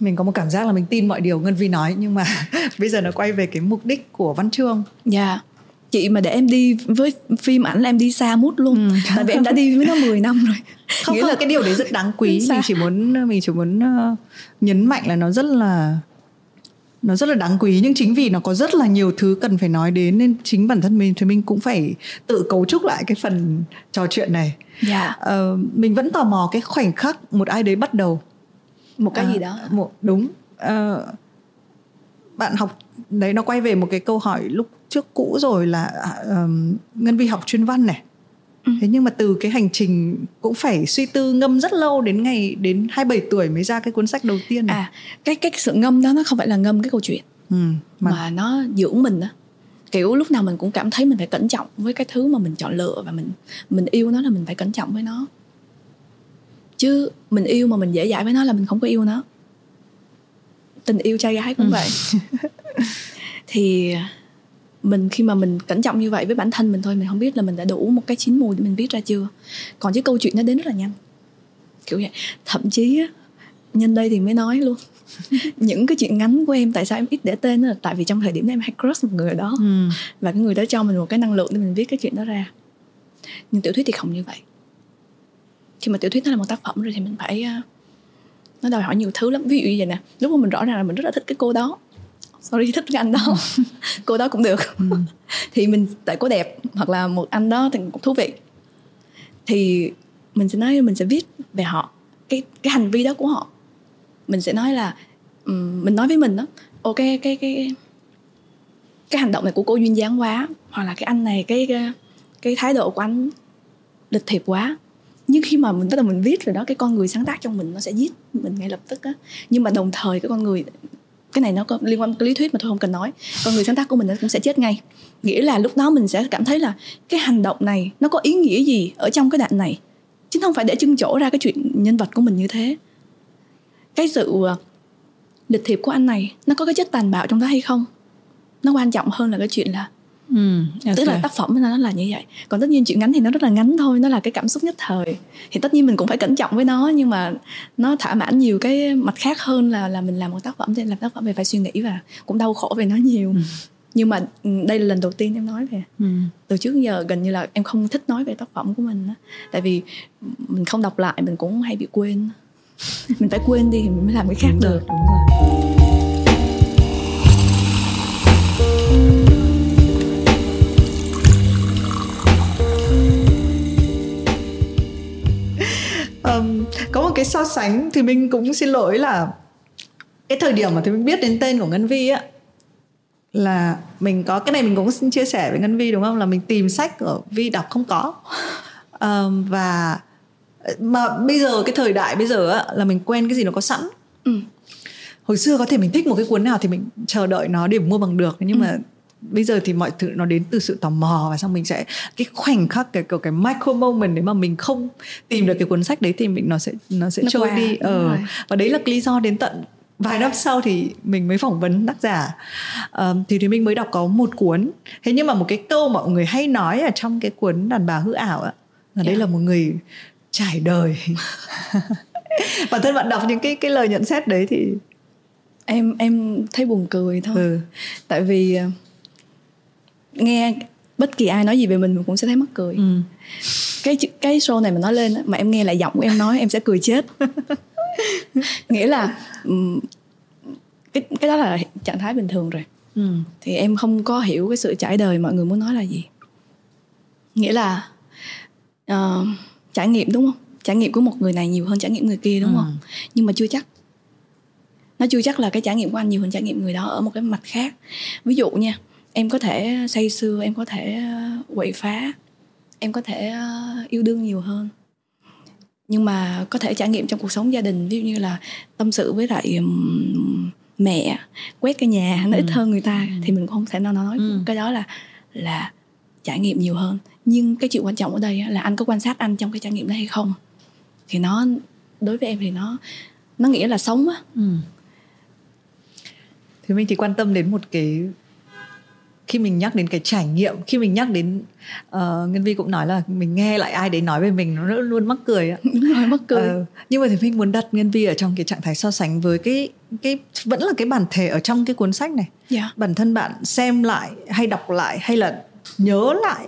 A: mình có một cảm giác là mình tin mọi điều ngân vi nói nhưng mà bây giờ nó quay về cái mục đích của văn chương
B: dạ yeah chị mà để em đi với phim ảnh là em đi xa mút luôn ừ. tại vì em đã đi với nó 10 năm rồi
A: không nghĩa không. là cái điều đấy rất đáng quý mình chỉ muốn mình chỉ muốn uh, nhấn mạnh là nó rất là nó rất là đáng quý nhưng chính vì nó có rất là nhiều thứ cần phải nói đến nên chính bản thân mình thì mình cũng phải tự cấu trúc lại cái phần trò chuyện này.
B: Dạ.
A: Yeah. Uh, mình vẫn tò mò cái khoảnh khắc một ai đấy bắt đầu
B: một cái uh, gì đó.
A: Một đúng. Uh, bạn học đấy nó quay về một cái câu hỏi lúc trước cũ rồi là um, ngân vi học chuyên văn này ừ. thế nhưng mà từ cái hành trình cũng phải suy tư ngâm rất lâu đến ngày đến 27 tuổi mới ra cái cuốn sách đầu tiên này.
B: à cái cái sự ngâm đó nó không phải là ngâm cái câu chuyện ừ, mà... mà nó dưỡng mình đó kiểu lúc nào mình cũng cảm thấy mình phải cẩn trọng với cái thứ mà mình chọn lựa và mình mình yêu nó là mình phải cẩn trọng với nó chứ mình yêu mà mình dễ dãi với nó là mình không có yêu nó tình yêu trai gái cũng ừ. vậy thì mình khi mà mình cẩn trọng như vậy với bản thân mình thôi mình không biết là mình đã đủ một cái chín mùi để mình viết ra chưa. Còn chứ câu chuyện nó đến rất là nhanh. Kiểu vậy. Thậm chí á nhân đây thì mới nói luôn. Những cái chuyện ngắn của em tại sao em ít để tên là tại vì trong thời điểm đó em hay crush một người ở đó. Ừ. và cái người đó cho mình một cái năng lượng để mình viết cái chuyện đó ra. Nhưng tiểu thuyết thì không như vậy. Khi mà tiểu thuyết nó là một tác phẩm rồi thì mình phải nó đòi hỏi nhiều thứ lắm. Ví dụ như vậy nè lúc mà mình rõ ràng là mình rất là thích cái cô đó sorry thích cái anh đó. Cô đó cũng được. Ừ. thì mình tại cô đẹp hoặc là một anh đó thì cũng thú vị. Thì mình sẽ nói mình sẽ viết về họ cái cái hành vi đó của họ. Mình sẽ nói là um, mình nói với mình đó ok cái cái cái cái hành động này của cô duyên dáng quá hoặc là cái anh này cái cái, cái thái độ của anh lịch thiệp quá. Nhưng khi mà mình bắt đầu mình viết rồi đó cái con người sáng tác trong mình nó sẽ giết mình ngay lập tức á. Nhưng mà đồng thời cái con người cái này nó có liên quan tới lý thuyết mà thôi không cần nói. Con người sáng tác của mình nó cũng sẽ chết ngay. Nghĩa là lúc đó mình sẽ cảm thấy là cái hành động này nó có ý nghĩa gì ở trong cái đoạn này. Chứ không phải để trưng chỗ ra cái chuyện nhân vật của mình như thế. Cái sự ờ, lịch thiệp của anh này nó có cái chất tàn bạo trong đó hay không? Nó quan trọng hơn là cái chuyện là Ừ, okay. tức là tác phẩm nó là như vậy còn tất nhiên chuyện ngắn thì nó rất là ngắn thôi nó là cái cảm xúc nhất thời thì tất nhiên mình cũng phải cẩn trọng với nó nhưng mà nó thỏa mãn nhiều cái mặt khác hơn là là mình làm một tác phẩm thì làm tác phẩm về phải suy nghĩ và cũng đau khổ về nó nhiều ừ. nhưng mà ừ, đây là lần đầu tiên em nói về ừ. từ trước giờ gần như là em không thích nói về tác phẩm của mình đó. tại vì mình không đọc lại mình cũng hay bị quên mình phải quên đi thì mình mới làm cái khác được đúng rồi.
A: Có một cái so sánh thì mình cũng xin lỗi là cái thời điểm mà thì mình biết đến tên của ngân vi á là mình có cái này mình cũng chia sẻ với ngân vi đúng không là mình tìm sách ở vi đọc không có um, và mà bây giờ cái thời đại bây giờ á là mình quen cái gì nó có sẵn ừ. hồi xưa có thể mình thích một cái cuốn nào thì mình chờ đợi nó để mua bằng được nhưng ừ. mà bây giờ thì mọi thứ nó đến từ sự tò mò và xong mình sẽ cái khoảnh khắc cái cái, cái micro moment nếu mà mình không tìm được cái cuốn sách đấy thì mình nó sẽ nó sẽ nó trôi qua. đi ờ và đấy là lý do đến tận vài năm sau thì mình mới phỏng vấn tác giả uh, thì thì mình mới đọc có một cuốn thế nhưng mà một cái câu mọi người hay nói ở trong cái cuốn đàn bà hư ảo á là yeah. đây dạ. là một người trải đời bản thân bạn đọc những cái cái lời nhận xét đấy thì
B: em em thấy buồn cười thôi ừ. tại vì ờ, nghe bất kỳ ai nói gì về mình mình cũng sẽ thấy mắc cười. Ừ. cái cái show này mà nói lên mà em nghe lại giọng của em nói em sẽ cười chết. Nghĩa là cái cái đó là trạng thái bình thường rồi. Ừ. thì em không có hiểu cái sự trải đời mọi người muốn nói là gì. Nghĩa là uh, trải nghiệm đúng không? Trải nghiệm của một người này nhiều hơn trải nghiệm người kia đúng ừ. không nhưng mà chưa chắc. Nó chưa chắc là cái trải nghiệm của anh nhiều hơn trải nghiệm người đó ở một cái mặt khác. Ví dụ nha em có thể say sưa em có thể ờ, quậy phá em có thể ờ, yêu đương nhiều hơn nhưng mà có thể trải nghiệm trong cuộc sống gia đình ví dụ như là tâm sự với lại mẹ quét cái nhà nó ít ừ. hơn người ta ừ. thì mình cũng không thể nào nói ừ. cái đó là là trải nghiệm nhiều hơn nhưng cái chuyện quan trọng ở đây là anh có quan sát anh trong cái trải nghiệm đó hay không thì nó đối với em thì nó nó nghĩa là sống á ừ.
A: thì mình chỉ quan tâm đến một cái khi mình nhắc đến cái trải nghiệm khi mình nhắc đến uh, ngân vi cũng nói là mình nghe lại ai đấy nói về mình nó luôn mắc cười ạ
B: mắc cười
A: uh, nhưng mà thì mình muốn đặt ngân vi ở trong cái trạng thái so sánh với cái cái vẫn là cái bản thể ở trong cái cuốn sách này yeah. Dạ. bản thân bạn xem lại hay đọc lại hay là nhớ lại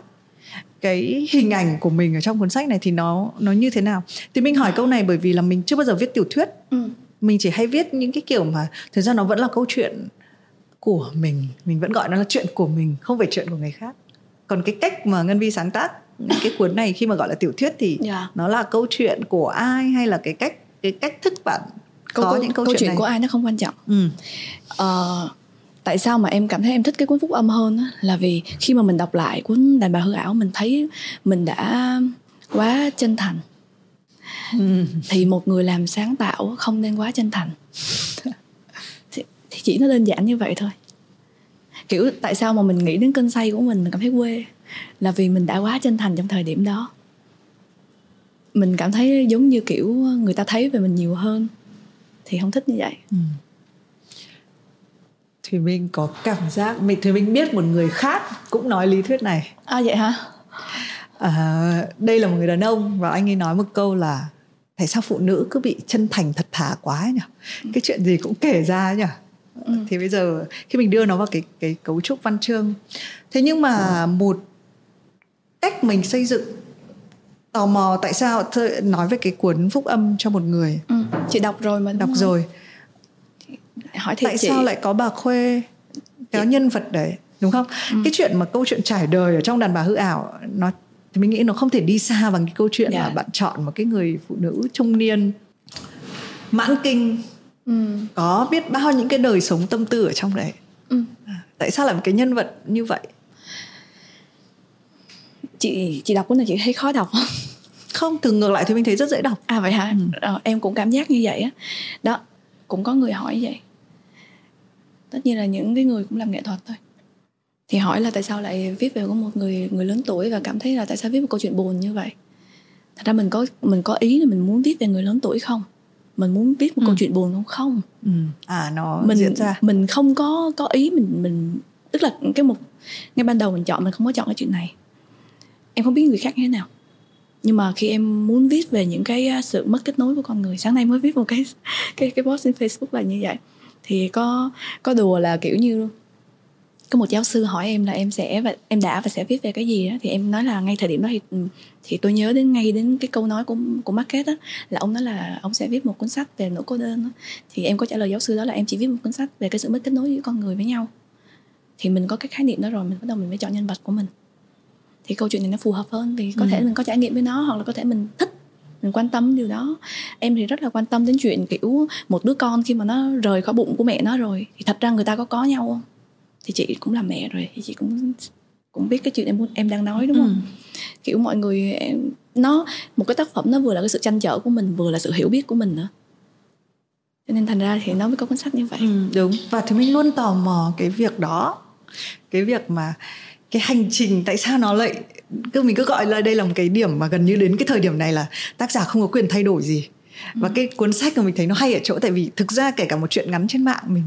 A: cái hình ảnh của mình ở trong cuốn sách này thì nó nó như thế nào thì mình hỏi câu này bởi vì là mình chưa bao giờ viết tiểu thuyết ừ. mình chỉ hay viết những cái kiểu mà thực ra nó vẫn là câu chuyện của mình mình vẫn gọi nó là chuyện của mình không phải chuyện của người khác còn cái cách mà ngân vi sáng tác cái cuốn này khi mà gọi là tiểu thuyết thì yeah. Dạ. nó là câu chuyện của ai hay là cái cách cái cách thức bạn
B: có câu, những câu, câu chuyện, chuyện này. của ai nó không quan trọng ừ. uh, tại sao mà em cảm thấy em thích cái cuốn phúc âm hơn á, là vì khi mà mình đọc lại cuốn đàn bà hư ảo mình thấy mình đã quá chân thành ừ. thì một người làm sáng tạo không nên quá chân thành thì, chỉ nó đơn giản như vậy thôi. Kiểu tại sao mà mình nghĩ đến cơn say của mình mình cảm thấy quê? Là vì mình đã quá chân thành trong thời điểm đó. Mình cảm thấy giống như kiểu người ta thấy về mình nhiều hơn. Thì không thích như vậy. Ừ.
A: Thì mình có cảm giác mình thì mình biết một người khác cũng nói lý thuyết này.
B: À vậy hả?
A: À, đây là một người đàn ông và anh ấy nói một câu là tại sao phụ nữ cứ bị chân thành thật thà quá nhỉ? Cái chuyện gì cũng kể ra nhỉ ừ. thì bây giờ khi mình đưa nó vào cái cái cấu trúc văn chương thế nhưng mà ừ. một cách mình xây dựng tò mò tại sao nói về cái cuốn phúc âm cho một người
B: ừ. chị đọc rồi mà
A: đọc rồi hỏi tại chị. sao lại có bà khuê kéo nhân vật đấy đúng không ừ. cái chuyện mà câu chuyện trải đời ở trong đàn bà hư ảo nó thì mình nghĩ nó không thể đi xa bằng cái câu chuyện yeah. là dạ. bạn chọn một cái người phụ nữ trung niên mãn kinh ừ. có biết bao những cái đời sống tâm tư ở trong đấy? Ừ. À, tại sao lại một cái nhân vật như vậy?
B: Chị chị đọc cuốn này chị thấy khó đọc. Không
A: không từ ngược lại thì mình thấy rất dễ đọc.
B: À vậy hả? Ừ. ờ, em cũng cảm giác như vậy á. Đó cũng có người hỏi vậy. Tất nhiên là những cái người cũng làm nghệ thuật thôi. Thì hỏi là tại sao lại viết về có một người người lớn tuổi và cảm thấy là tại sao viết một câu chuyện buồn như vậy? Thật ra mình có mình có ý là mình muốn viết về người lớn tuổi không mình muốn viết một ừ. câu chuyện buồn không không?
A: Ừ. à nó
B: mình
A: diễn ra.
B: mình không có có ý mình mình tức là cái một ngay ban đầu mình chọn mình không có chọn cái chuyện này. Em không biết người khác như thế nào. Nhưng mà khi em muốn viết về những cái à, sự mất kết nối của con người sáng nay mới viết một cái cái cái post trên facebook là như vậy. Thì có có đùa là kiểu như có một giáo sư hỏi em là em sẽ và em đã và sẽ viết về cái gì đó thì em nói là ngay thời điểm đó thì ừ, thì tôi nhớ đến ngay đến cái câu nói của của Market đó là ông nói là ông sẽ viết một cuốn sách về nỗi cô đơn đó. thì em có trả lời giáo sư đó là em chỉ viết một cuốn sách về cái sự mất kết nối với con người với nhau thì mình có cái khái niệm đó rồi mình bắt đầu mình mới chọn nhân vật của mình thì câu chuyện này nó phù hợp hơn vì có ừ. thể mình có trải nghiệm với nó hoặc là có thể mình thích mình quan tâm điều đó em thì rất là quan tâm đến chuyện kiểu một đứa con khi mà nó rời khỏi bụng của mẹ nó rồi thì thật ra người ta có có nhau không thì chị cũng là mẹ rồi thì chị cũng cũng biết cái chuyện em em đang nói đúng không ừ. kiểu mọi người em, nó một cái tác phẩm nó vừa là cái sự tranh trở của mình vừa là sự hiểu biết của mình nữa cho nên thành ra thì nó mới có cuốn sách như vậy ừ,
A: đúng và thì mình luôn tò mò cái việc đó cái việc mà cái hành trình tại sao nó lại cứ mình cứ gọi là đây là một cái điểm mà gần như đến cái thời điểm này là tác giả không có quyền thay đổi gì và ừ. cái cuốn sách mà mình thấy nó hay ở chỗ tại vì thực ra kể cả một chuyện ngắn trên mạng mình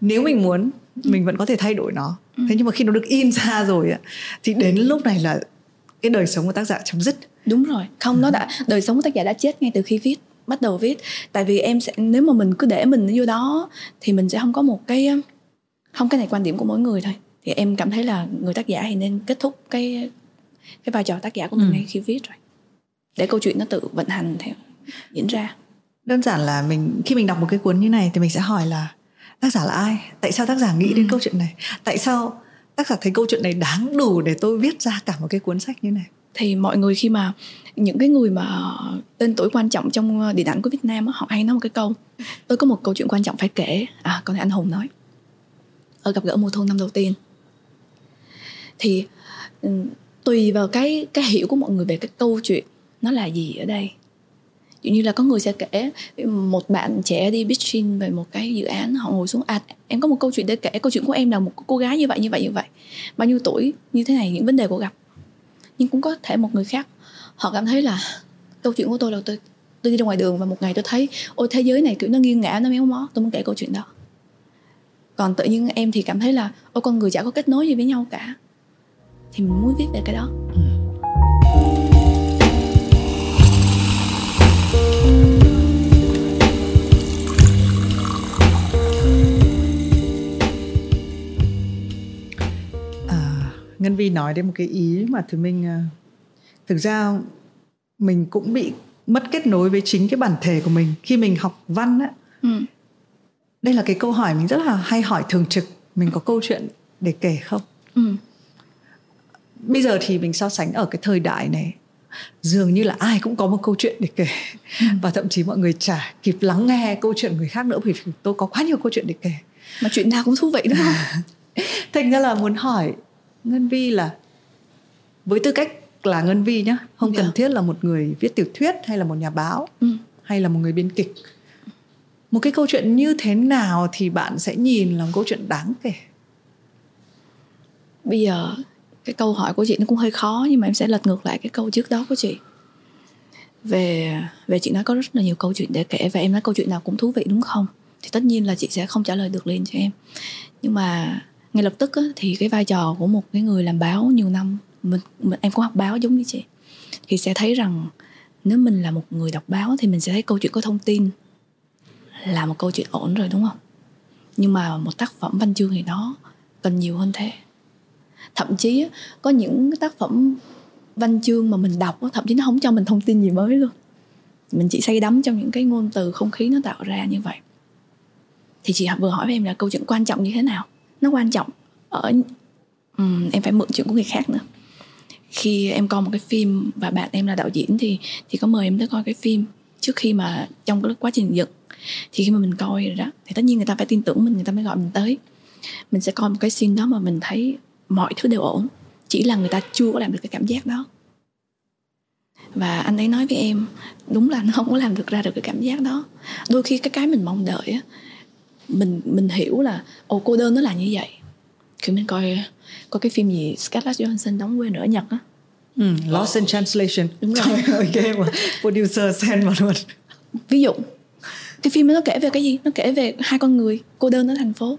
A: nếu mình muốn. Mình vẫn có thể thay đổi nó. Ừ. thế nhưng mà khi nó được in ra rồi thì đến lúc này là cái đời sống của tác giả chấm dứt.
B: Đúng rồi. Không nó đã đời sống của tác giả đã chết ngay từ khi viết bắt đầu viết. Tại vì em sẽ nếu mà mình cứ để mình vô đó thì mình sẽ không có một cái không cái này quan điểm của mỗi người thôi. Thì em cảm thấy là người tác giả thì nên kết thúc cái cái vai trò tác giả của mình ừ. ngay khi viết rồi. Để câu chuyện nó tự vận hành theo diễn ra.
A: Đơn giản là mình khi mình đọc một cái cuốn như này thì mình sẽ hỏi là tác giả là ai? Tại sao tác giả nghĩ ừ. đến câu chuyện này? Tại sao tác giả thấy câu chuyện này đáng đủ để tôi viết ra cả một cái cuốn sách như này?
B: Thì mọi người khi mà những cái người mà tên tuổi quan trọng trong điện ảnh của Việt Nam họ hay nói một cái câu tôi có một câu chuyện quan trọng phải kể. À con này anh Hùng nói ở gặp gỡ mùa thu năm đầu tiên. Thì ừ, tùy vào cái cái hiểu của mọi người về cái câu chuyện nó là gì ở đây kiểu như là có người sẽ kể một bạn trẻ đi pitching về một cái dự án, họ ngồi xuống à em có một câu chuyện để kể, câu chuyện của em là một cô gái như vậy như vậy như vậy. Bao nhiêu tuổi, như thế này, những vấn đề cô gặp. Nhưng cũng có thể một người khác, họ cảm thấy là, câu chuyện của tôi là tôi tôi đi ra ngoài đường và một ngày tôi thấy, ôi, thế giới này kiểu nó nghiêng ngã nó méo mó, tôi muốn kể câu chuyện đó. Còn tự nhiên em thì cảm thấy là, ôi, con người chả có kết nối gì với nhau cả. Thì mình muốn viết về cái đó. Ừ.
A: Ngân Vi nói đến một cái ý mà thứ mình à, thực ra mình cũng bị mất kết nối với chính cái bản thể của mình. Khi mình học văn á ừ. đây là cái câu hỏi mình rất là hay hỏi thường trực. Mình có câu chuyện để kể không? Ừ. Bây giờ thì mình so sánh ở cái thời đại này dường như là ai cũng có một câu chuyện để kể. Ừ. và thậm chí mọi người chả kịp lắng nghe câu chuyện người khác nữa vì tôi có quá nhiều câu chuyện để kể.
B: Mà chuyện nào cũng thú vị đúng không?
A: Thành ra là muốn hỏi ngân vi là với tư cách là ngân vi nhá không yeah. cần dạ. thiết là một người viết tiểu thuyết hay là một nhà báo ừ. hay là một người biên kịch một cái câu chuyện như thế nào thì bạn sẽ nhìn là một câu chuyện đáng kể
B: bây giờ cái câu hỏi của chị nó cũng hơi khó nhưng mà em sẽ lật ngược lại cái câu trước đó của chị về về chị nói có rất là nhiều câu chuyện để kể và em nói câu chuyện nào cũng thú vị đúng không thì tất nhiên là chị sẽ không trả lời được liền cho em nhưng mà ngay lập tức á, thì cái vai trò của một cái người làm báo nhiều năm mình, mình em cũng học báo giống như chị thì sẽ thấy rằng nếu mình là một người đọc báo thì mình sẽ thấy câu chuyện có thông tin là một câu chuyện ổn rồi đúng không? Nhưng mà một tác phẩm văn chương thì nó cần nhiều hơn thế. Thậm chí có những tác phẩm văn chương mà mình đọc thậm chí nó không cho mình thông tin gì mới luôn. Mình chỉ say đắm trong những cái ngôn từ không khí nó tạo ra như vậy. Thì chị vừa hỏi với em là câu chuyện quan trọng như thế nào? Nó quan trọng ở um, em phải mượn chuyện của người khác nữa. Khi em coi một cái phim và bạn em là đạo diễn thì thì có mời em tới coi cái phim trước khi mà trong cái quá trình dựng. Thì khi mà mình coi rồi đó thì tất nhiên người ta phải tin tưởng mình người ta mới gọi mình tới. Mình sẽ coi một cái scene đó mà mình thấy mọi thứ đều ổn chỉ là người ta chưa có làm được cái cảm giác đó. Và anh ấy nói với em đúng là nó không có làm được ra được cái cảm giác đó. Đôi khi cái cái mình mong đợi á mình mình hiểu là ồ cô đơn nó là như vậy. Khi mình coi có cái phim gì Scarlett Johansson đóng quên ở Nhật á.
A: Ừ, Lost in Translation. Đúng rồi. Ok mà producer send vào luôn.
B: Ví dụ cái phim nó kể về cái gì? Nó kể về hai con người cô đơn ở thành phố.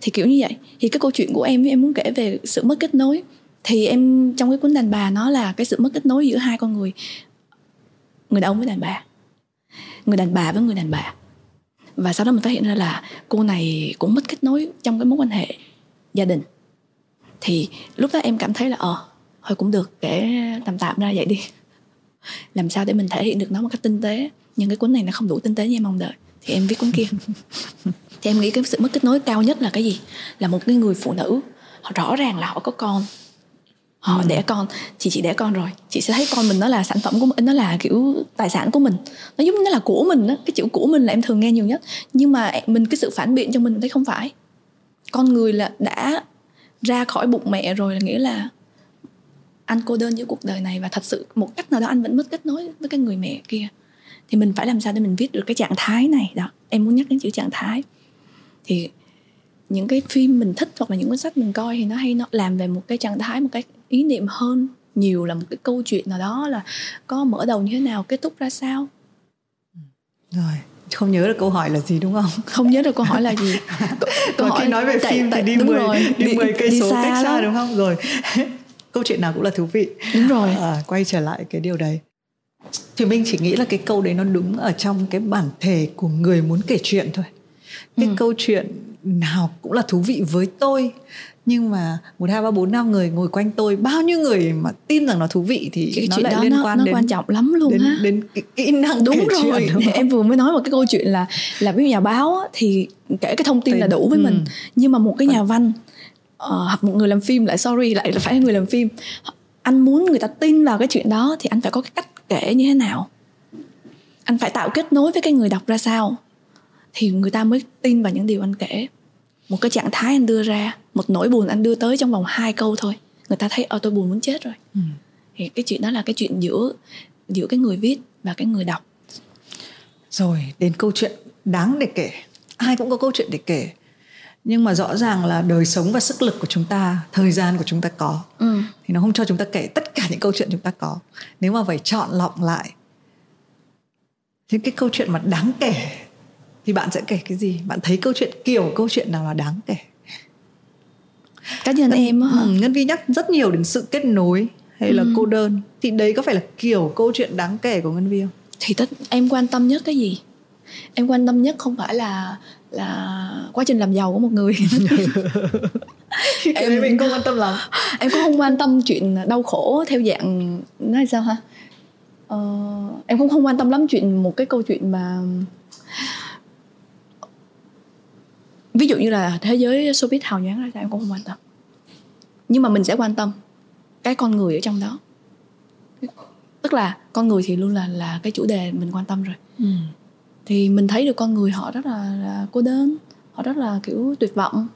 B: Thì kiểu như vậy. Thì cái câu chuyện của em em muốn kể về sự mất kết nối. Thì em trong cái cuốn đàn bà nó là cái sự mất kết nối giữa hai con người. Người đàn ông với đàn bà. Người đàn bà với người đàn bà và sau đó mình phát hiện ra là cô này cũng mất kết nối trong cái mối quan hệ gia đình. Thì lúc đó em cảm thấy là ờ thôi cũng được kể tạm tạm ra vậy đi. Làm sao để mình thể hiện được nó một cách tinh tế? Nhưng cái cuốn này nó không đủ tinh tế như em mong đợi. Thì em viết cuốn kia. Thì em nghĩ cái sự mất kết nối cao nhất là cái gì? Là một cái người phụ nữ họ rõ ràng là họ có con họ ừ. đẻ con chị chị đẻ con rồi. Chị sẽ thấy con mình nó là sản phẩm của mình nó là kiểu tài sản của mình. Nó giống như nó là của mình đó cái chữ của mình là em thường nghe nhiều nhất. Nhưng mà mình cái sự phản biện cho mình thấy không phải. Con người là đã ra khỏi bụng mẹ rồi là nghĩa là anh cô đơn giữa cuộc đời này và thật sự một cách nào đó anh vẫn mất kết nối với cái người mẹ kia. Thì mình phải làm sao để mình viết được cái trạng thái này? Đó em muốn nhắc đến chữ trạng thái. Thì những cái phim mình thích hoặc là những cuốn sách mình coi thì nó hay nó làm về một cái trạng thái một cái ý niệm hơn nhiều là một cái câu chuyện nào đó là có mở đầu như thế nào kết thúc ra sao.
A: Rồi không nhớ được câu hỏi là gì đúng không?
B: Không nhớ được câu hỏi là gì.
A: Câu hỏi khi nói về phim chạy, thì đi 10 rồi. đi 10 cây số cách xa đúng không? Rồi câu chuyện nào cũng là thú vị.
B: Đúng rồi.
A: À, quay trở lại cái điều đấy. Thì mình chỉ nghĩ là cái câu đấy nó đúng ở trong cái bản thể của người muốn kể chuyện thôi. Cái ừ. câu chuyện nào cũng là thú vị với tôi nhưng mà một hai ba bốn năm người ngồi quanh tôi bao nhiêu người mà tin rằng nó thú vị thì
B: cái nó chuyện lại đó liên nó, quan nó đến quan trọng lắm luôn
A: đến,
B: ha
A: đến cái kỹ năng
B: đúng rồi
A: chuyện, đúng
B: em vừa mới nói một cái câu chuyện là là dụ nhà báo thì kể cái thông tin thì, là đủ với ừ. mình. Nhưng mà một cái nhà văn uh, hoặc một người làm phim lại sorry lại là phải người làm phim. Anh muốn người ta tin vào cái chuyện đó thì anh phải có cái cách kể như thế nào? Anh phải tạo kết nối với cái người đọc ra sao? Thì người ta mới tin vào những điều anh kể. Một cái trạng thái anh đưa ra một nỗi buồn anh đưa tới trong vòng hai câu thôi. Người ta thấy ờ tôi buồn muốn chết rồi. Ừ. thì cái chuyện đó là cái chuyện giữa giữa cái người viết và cái người đọc.
A: Rồi đến câu chuyện đáng để kể. Ai cũng có câu chuyện để kể. Nhưng mà rõ ràng là đời sống và sức lực của chúng ta thời gian của chúng ta có. Ừ. thì nó không cho chúng ta kể tất cả những câu chuyện chúng ta có. Nếu mà phải chọn lọc lại những cái câu chuyện mà đáng kể thì bạn sẽ kể cái gì? Bạn thấy câu chuyện kiểu câu chuyện nào là đáng kể
B: cá nhân Ngân, em hả?
A: Ừ, ngân vi nhắc rất nhiều đến sự kết nối hay ừ. là cô đơn. Thì đấy có phải là kiểu câu chuyện đáng kể của ngân vi không?
B: Thì tất em quan tâm nhất cái gì? Em quan tâm nhất không phải là là quá trình làm giàu của một người.
A: Em mình không quan tâm lắm.
B: em cũng không quan tâm chuyện đau khổ theo dạng nói sao ha ờ, em cũng không quan tâm lắm chuyện một cái câu chuyện mà ví dụ như là thế giới showbiz hào nhoáng ra sao em cũng không quan tâm. Nhưng mà mình sẽ quan tâm cái con người ở trong đó. Tức là con người thì luôn là là cái chủ đề mình quan tâm rồi. Ừ. thì mình thấy được con người họ rất là, là cô đơn họ rất là kiểu tuyệt vọng.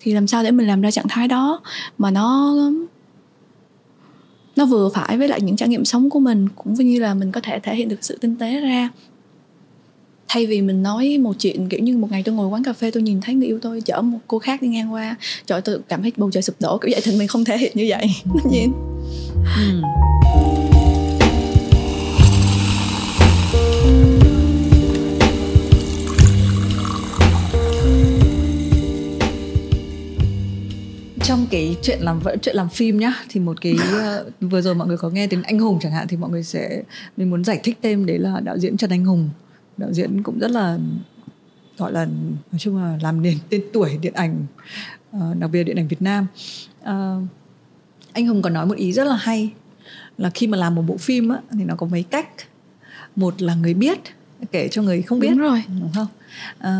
B: Thì làm sao để mình làm ra trạng thái đó mà nó nó vừa phải với lại những trải nghiệm sống của mình cũng như là mình có thể thể hiện được sự tinh tế ra thay vì mình nói một chuyện kiểu như một ngày tôi ngồi quán cà phê tôi nhìn thấy người yêu tôi chở một cô khác đi ngang qua trời tôi cảm thấy bầu trời sụp đổ kiểu vậy thì mình không thể hiện như vậy. Nhìn ừ.
A: trong cái chuyện làm vợ chuyện làm phim nhá thì một cái uh, vừa rồi mọi người có nghe đến anh hùng chẳng hạn thì mọi người sẽ mình muốn giải thích thêm đấy là đạo diễn trần anh hùng đạo diễn cũng rất là gọi là nói chung là làm nền tên tuổi điện ảnh uh, đặc biệt điện ảnh Việt Nam. Uh, anh Hùng còn nói một ý rất là hay là khi mà làm một bộ phim á, thì nó có mấy cách. Một là người biết kể cho người không biết.
B: Đúng rồi.
A: Đúng không? À,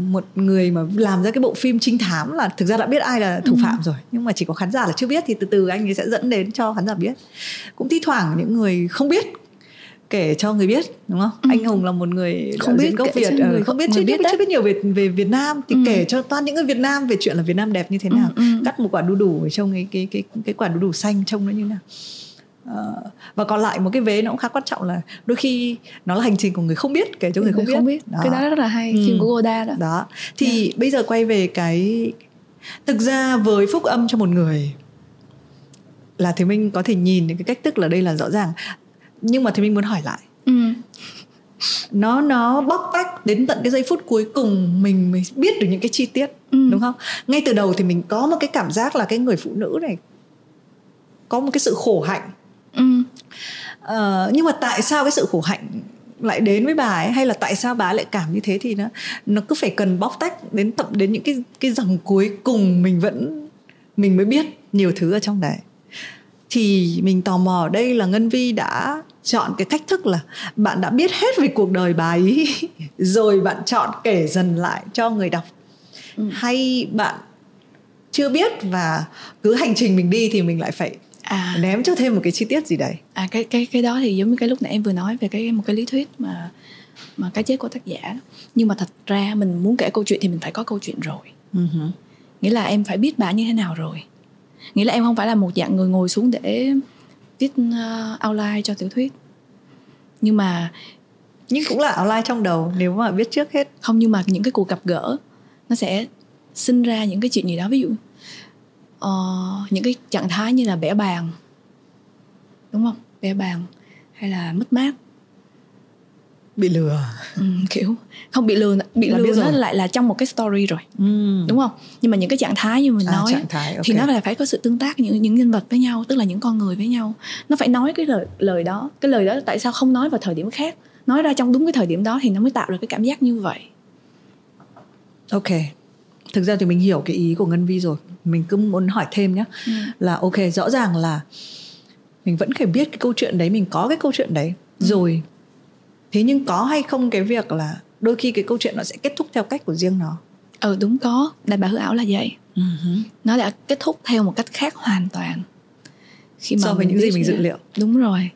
A: một người mà làm ra cái bộ phim trinh thám là thực ra đã biết ai là thủ ừ. phạm rồi nhưng mà chỉ có khán giả là chưa biết thì từ từ anh ấy sẽ dẫn đến cho khán giả biết. Cũng thi thoảng những người không biết kể cho người biết đúng không ừ. anh hùng là một người
B: không biết
A: gốc việt người không biết chưa biết, chưa biết nhiều về về việt nam thì ừ. kể cho toàn những người việt nam về chuyện là việt nam đẹp như thế nào ừ. Ừ. cắt một quả đu đủ ở trong cái cái cái cái quả đu đủ xanh trông nó như nào Uh, và còn lại một cái vế nó cũng khá quan trọng là đôi khi nó là hành trình của người không biết kể cho người, người không biết,
B: không biết. Đó. cái đó rất là hay ừ. phim của Goda đó
A: đó thì yeah. Dạ. bây giờ quay về cái thực ra với phúc âm cho một người là thì mình có thể nhìn những cái cách thức là đây là rõ ràng nhưng mà thì mình muốn hỏi lại ừ. nó nó bóc tách đến tận cái giây phút cuối cùng mình mới biết được những cái chi tiết ừ. đúng không ngay từ đầu thì mình có một cái cảm giác là cái người phụ nữ này có một cái sự khổ hạnh ừ. uh, nhưng mà tại sao cái sự khổ hạnh lại đến với bà ấy hay là tại sao bà lại cảm như thế thì nó nó cứ phải cần bóc tách đến tận đến những cái cái dòng cuối cùng mình vẫn mình mới biết nhiều thứ ở trong đấy thì mình tò mò ở đây là ngân vi đã chọn cái cách thức là bạn đã biết hết về cuộc đời bà ấy rồi bạn chọn kể dần lại cho người đọc ừ. hay bạn chưa biết và cứ hành trình mình đi thì mình lại phải à. ném cho thêm một cái chi tiết gì đấy
B: à cái cái cái đó thì giống như cái lúc nãy em vừa nói về cái một cái lý thuyết mà mà cái chết của tác giả nhưng mà thật ra mình muốn kể câu chuyện thì mình phải có câu chuyện rồi uh-huh. nghĩa là em phải biết bà như thế nào rồi nghĩa là em không phải là một dạng người ngồi xuống để viết uh, outline cho tiểu thuyết. Nhưng mà
A: nhưng cũng là outline trong đầu nếu mà biết trước hết.
B: Không nhưng mà những cái cuộc gặp gỡ nó sẽ sinh ra những cái chuyện gì đó. Ví dụ uh, những cái trạng thái như là bẻ bàn. Đúng không? Bẻ bàn hay là mất mát
A: bị lừa.
B: Ừ, kiểu không bị lừa bị
A: Là
B: lừa nó lại là trong một cái story rồi.
A: Ừ.
B: đúng không? Nhưng mà những cái trạng thái như mình
A: À,
B: nói
A: thái, ok.
B: thì nó là phải có sự tương tác những những nhân vật với nhau tức là những con người với nhau. Nó phải nói cái lời lời đó cái lời đó tại sao không nói vào thời điểm khác? Nói ra trong đúng cái thời điểm đó thì nó mới tạo được cái cảm giác như vậy.
A: Ok. Thực ra thì mình hiểu cái ý của ngân vi rồi. Mình cứ muốn hỏi thêm nhé
B: Ừ.
A: là ok rõ ràng là mình vẫn phải biết cái câu chuyện đấy mình có cái câu chuyện đấy.
B: Ừ.
A: rồi thế nhưng có hay không cái việc là đôi khi cái câu chuyện nó sẽ kết thúc theo cách của riêng nó?
B: Ừ đúng có. Đàn bà hư ảo là vậy. Nó đã kết thúc theo một cách khác hoàn toàn. Khi
A: So với những gì mình dự liệu.
B: đúng rồi.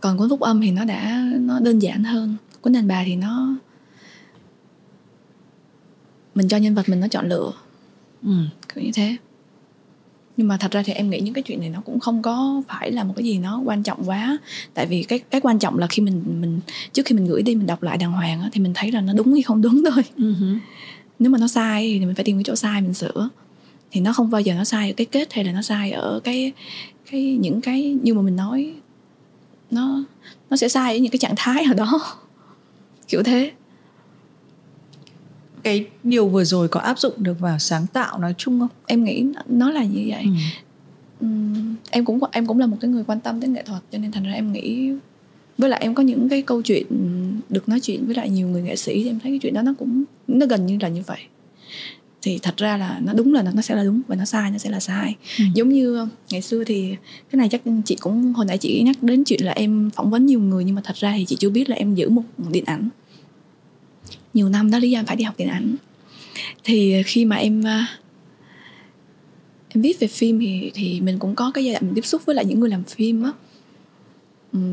B: Còn cuốn phúc âm thì nó đã nó đơn giản hơn. Cuốn đàn bà thì nó mình cho nhân vật mình nó chọn lựa.
A: Ừ.
B: kiểu như thế nhưng mà thật ra thì em nghĩ những cái chuyện này nó cũng không có phải là một cái gì nó quan trọng quá. Tại vì cái cái quan trọng là khi mình mình trước khi mình gửi đi mình đọc lại đàng hoàng á, thì mình thấy là nó đúng hay không đúng thôi.
A: Ừ.
B: nếu mà nó sai thì mình phải tìm cái chỗ sai mình sửa. Thì nó không bao giờ nó sai ở cái kết hay là nó sai ở cái cái những cái như mà mình nói. Nó nó sẽ sai ở những cái trạng thái ở đó. Kiểu thế
A: cái điều vừa rồi có áp dụng được vào sáng tạo nói chung không?
B: Em nghĩ nó là như vậy.
A: Ừ.
B: Ừm, em cũng em cũng là một cái người quan tâm đến nghệ thuật cho nên thành ra em nghĩ với lại em có những cái câu chuyện được nói chuyện với lại nhiều người nghệ sĩ thì em thấy cái chuyện đó nó cũng nó gần như là như vậy. Thì thật ra là nó đúng là nó sẽ là đúng và nó sai nó sẽ là sai.
A: Ừ.
B: giống như ờ, ngày xưa thì cái này chắc chị cũng hồi nãy chị nhắc đến chuyện là em phỏng vấn nhiều người nhưng mà thật ra thì chị chưa biết là em giữ một điện ảnh nhiều năm đó lý do em phải đi học điện ảnh. Thì khi mà em à, em viết về phim thì thì mình cũng có cái giai đoạn mình tiếp xúc với lại những người làm phim á.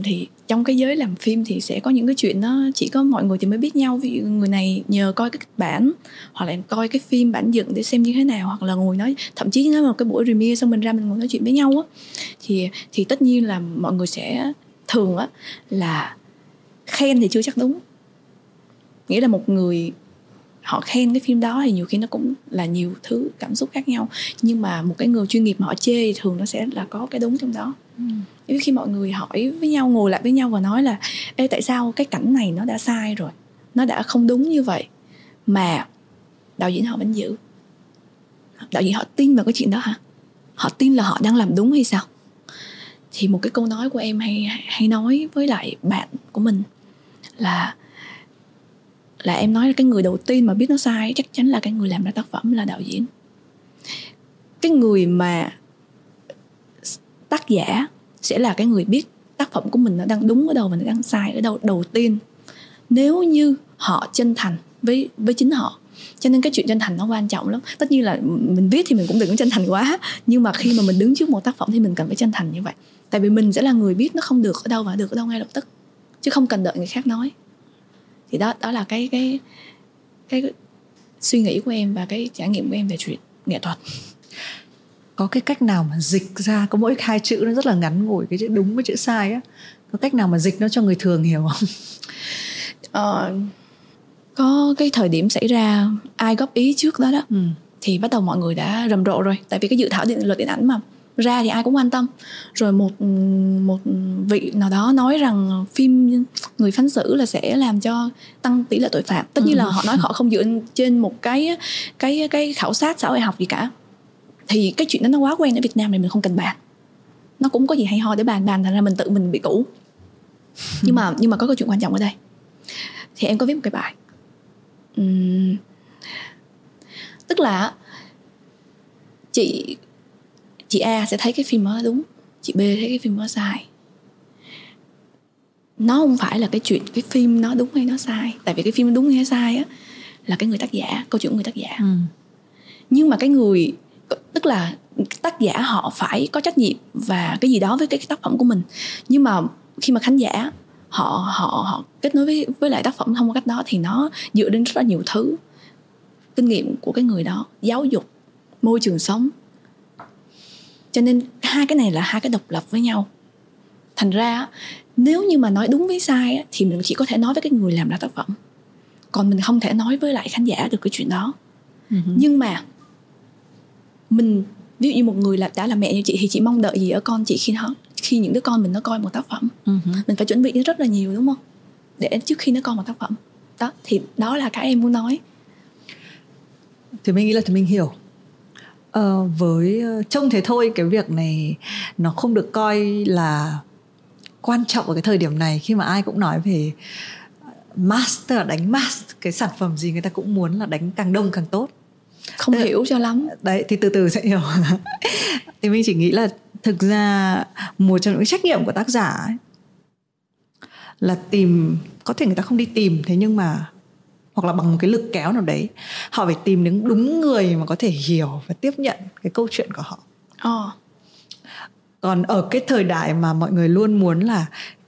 B: Thì trong cái giới làm phim thì sẽ có những cái chuyện nó chỉ có mọi người thì mới biết nhau. Ví dụ người này nhờ coi cái kịch bản, hoặc là coi cái phim bản dựng để xem như thế nào, hoặc là ngồi nói, thậm chí nếu mà cái buổi premiere xong mình ra mình ngồi nói chuyện với nhau á. Thì thì tất nhiên là mọi người sẽ thường á là khen thì chưa chắc đúng nghĩa là một người họ khen cái phim đó thì nhiều khi nó cũng là nhiều thứ cảm xúc khác nhau. Nhưng mà một cái người chuyên nghiệp mà họ chê thì thường nó sẽ là có cái đúng trong đó. Nếu khi mọi người hỏi với nhau ngồi lại với nhau và nói là Ê tại sao cái cảnh này nó đã sai rồi? Nó đã không đúng như vậy Mà đạo diễn họ vẫn giữ. Đạo diễn họ tin vào cái chuyện đó hả? Họ tin là họ đang làm đúng hay sao? Thì một cái câu nói của em hay hay nói với lại bạn của mình Là là em nói là cái người đầu tiên mà biết nó sai chắc chắn là cái người làm ra tác phẩm là đạo diễn. Cái người mà tác giả sẽ là cái người biết tác phẩm của mình nó đang đúng ở đâu và nó đang sai ở đâu đầu tiên. Nếu như họ chân thành với với chính họ, cho nên cái chuyện chân thành nó quan trọng lắm. Tất nhiên là mình viết thì mình cũng đừng có chân thành quá, nhưng mà khi mà mình đứng trước một tác phẩm thì mình cần phải chân thành như vậy. Tại vì mình sẽ là người biết nó không được ở đâu và được ở đâu ngay lập tức, chứ không cần đợi người khác nói thì đó đó là cái cái cái suy nghĩ của em và cái trải nghiệm của em về chuyện nghệ thuật.
A: Có cái cách nào mà dịch ra có mỗi hai chữ nó rất là ngắn ngủi cái chữ đúng với chữ sai á. Có cách nào mà dịch nó cho người thường hiểu không?
B: Ờ, có cái thời điểm xảy ra ai góp ý trước đó đó
A: ừ.
B: thì bắt đầu mọi người đã rầm rộ rồi. Tại vì cái dự thảo điện luật điện ảnh mà ra thì ai cũng quan tâm. Rồi một một vị nào đó nói rằng phim người phán xử là sẽ làm cho tăng tỷ lệ tội phạm. Tất nhiên là họ nói họ không dựa trên một cái cái cái khảo sát xã hội học gì cả. Thì cái chuyện đó nó quá quen ở Việt Nam này mình không cần bàn. Nó cũng có gì hay ho để bàn bàn thành ra mình tự mình bị cũ. Nhưng mà nhưng mà có câu chuyện quan trọng ở đây. Thì em có viết một cái bài. Ừm, tức là chị chị A sẽ thấy cái phim đó đúng. Chị B thấy cái phim đó sai. Nó không phải là cái chuyện cái phim nó đúng hay nó sai. Tại vì cái phim đúng hay sai á là cái người tác giả câu chuyện của người tác giả.
A: Ừ.
B: nhưng mà cái người tức là tác giả họ phải có trách nhiệm và cái gì đó với cái tác phẩm của mình. Nhưng mà khi mà khán giả họ họ họ kết nối với với lại tác phẩm thông qua cách đó thì nó dựa đến rất là nhiều thứ kinh nghiệm của cái người đó giáo dục môi trường sống cho nên hai cái này là hai cái độc lập với nhau. Thành ra nếu như mà nói đúng với sai thì mình chỉ có thể nói với cái người làm ra tác phẩm. Còn mình không thể nói với lại khán giả được cái chuyện đó.
A: Ừ.
B: nhưng mà mình ví dụ như một người là đã là mẹ như chị thì chị mong đợi gì ở con chị khi nó khi những đứa con mình nó coi một tác phẩm?
A: Ừ.
B: mình phải chuẩn bị rất là nhiều đúng không? Để trước khi nó có một tác phẩm. Đó thì đó là cái em muốn nói.
A: Thì mình nghĩ là thì mình hiểu ờ, với ờ, trông thế thôi cái việc này nó không được coi là quan trọng ở cái thời điểm này khi mà ai cũng nói về master đánh mass cái sản phẩm gì người ta cũng muốn là đánh càng đông càng tốt.
B: Không Tức, hiểu cho lắm.
A: đấy thì từ từ sẽ hiểu. Thì mình chỉ nghĩ là thực ra một trong những trách nhiệm của tác giả ấy, là tìm có thể người ta không đi tìm thế nhưng mà hoặc là bằng một cái lực kéo nào đấy họ phải tìm đến đúng người mà có thể hiểu và tiếp nhận cái câu chuyện của họ
B: oh.
A: còn ở cái thời đại mà mọi người luôn muốn là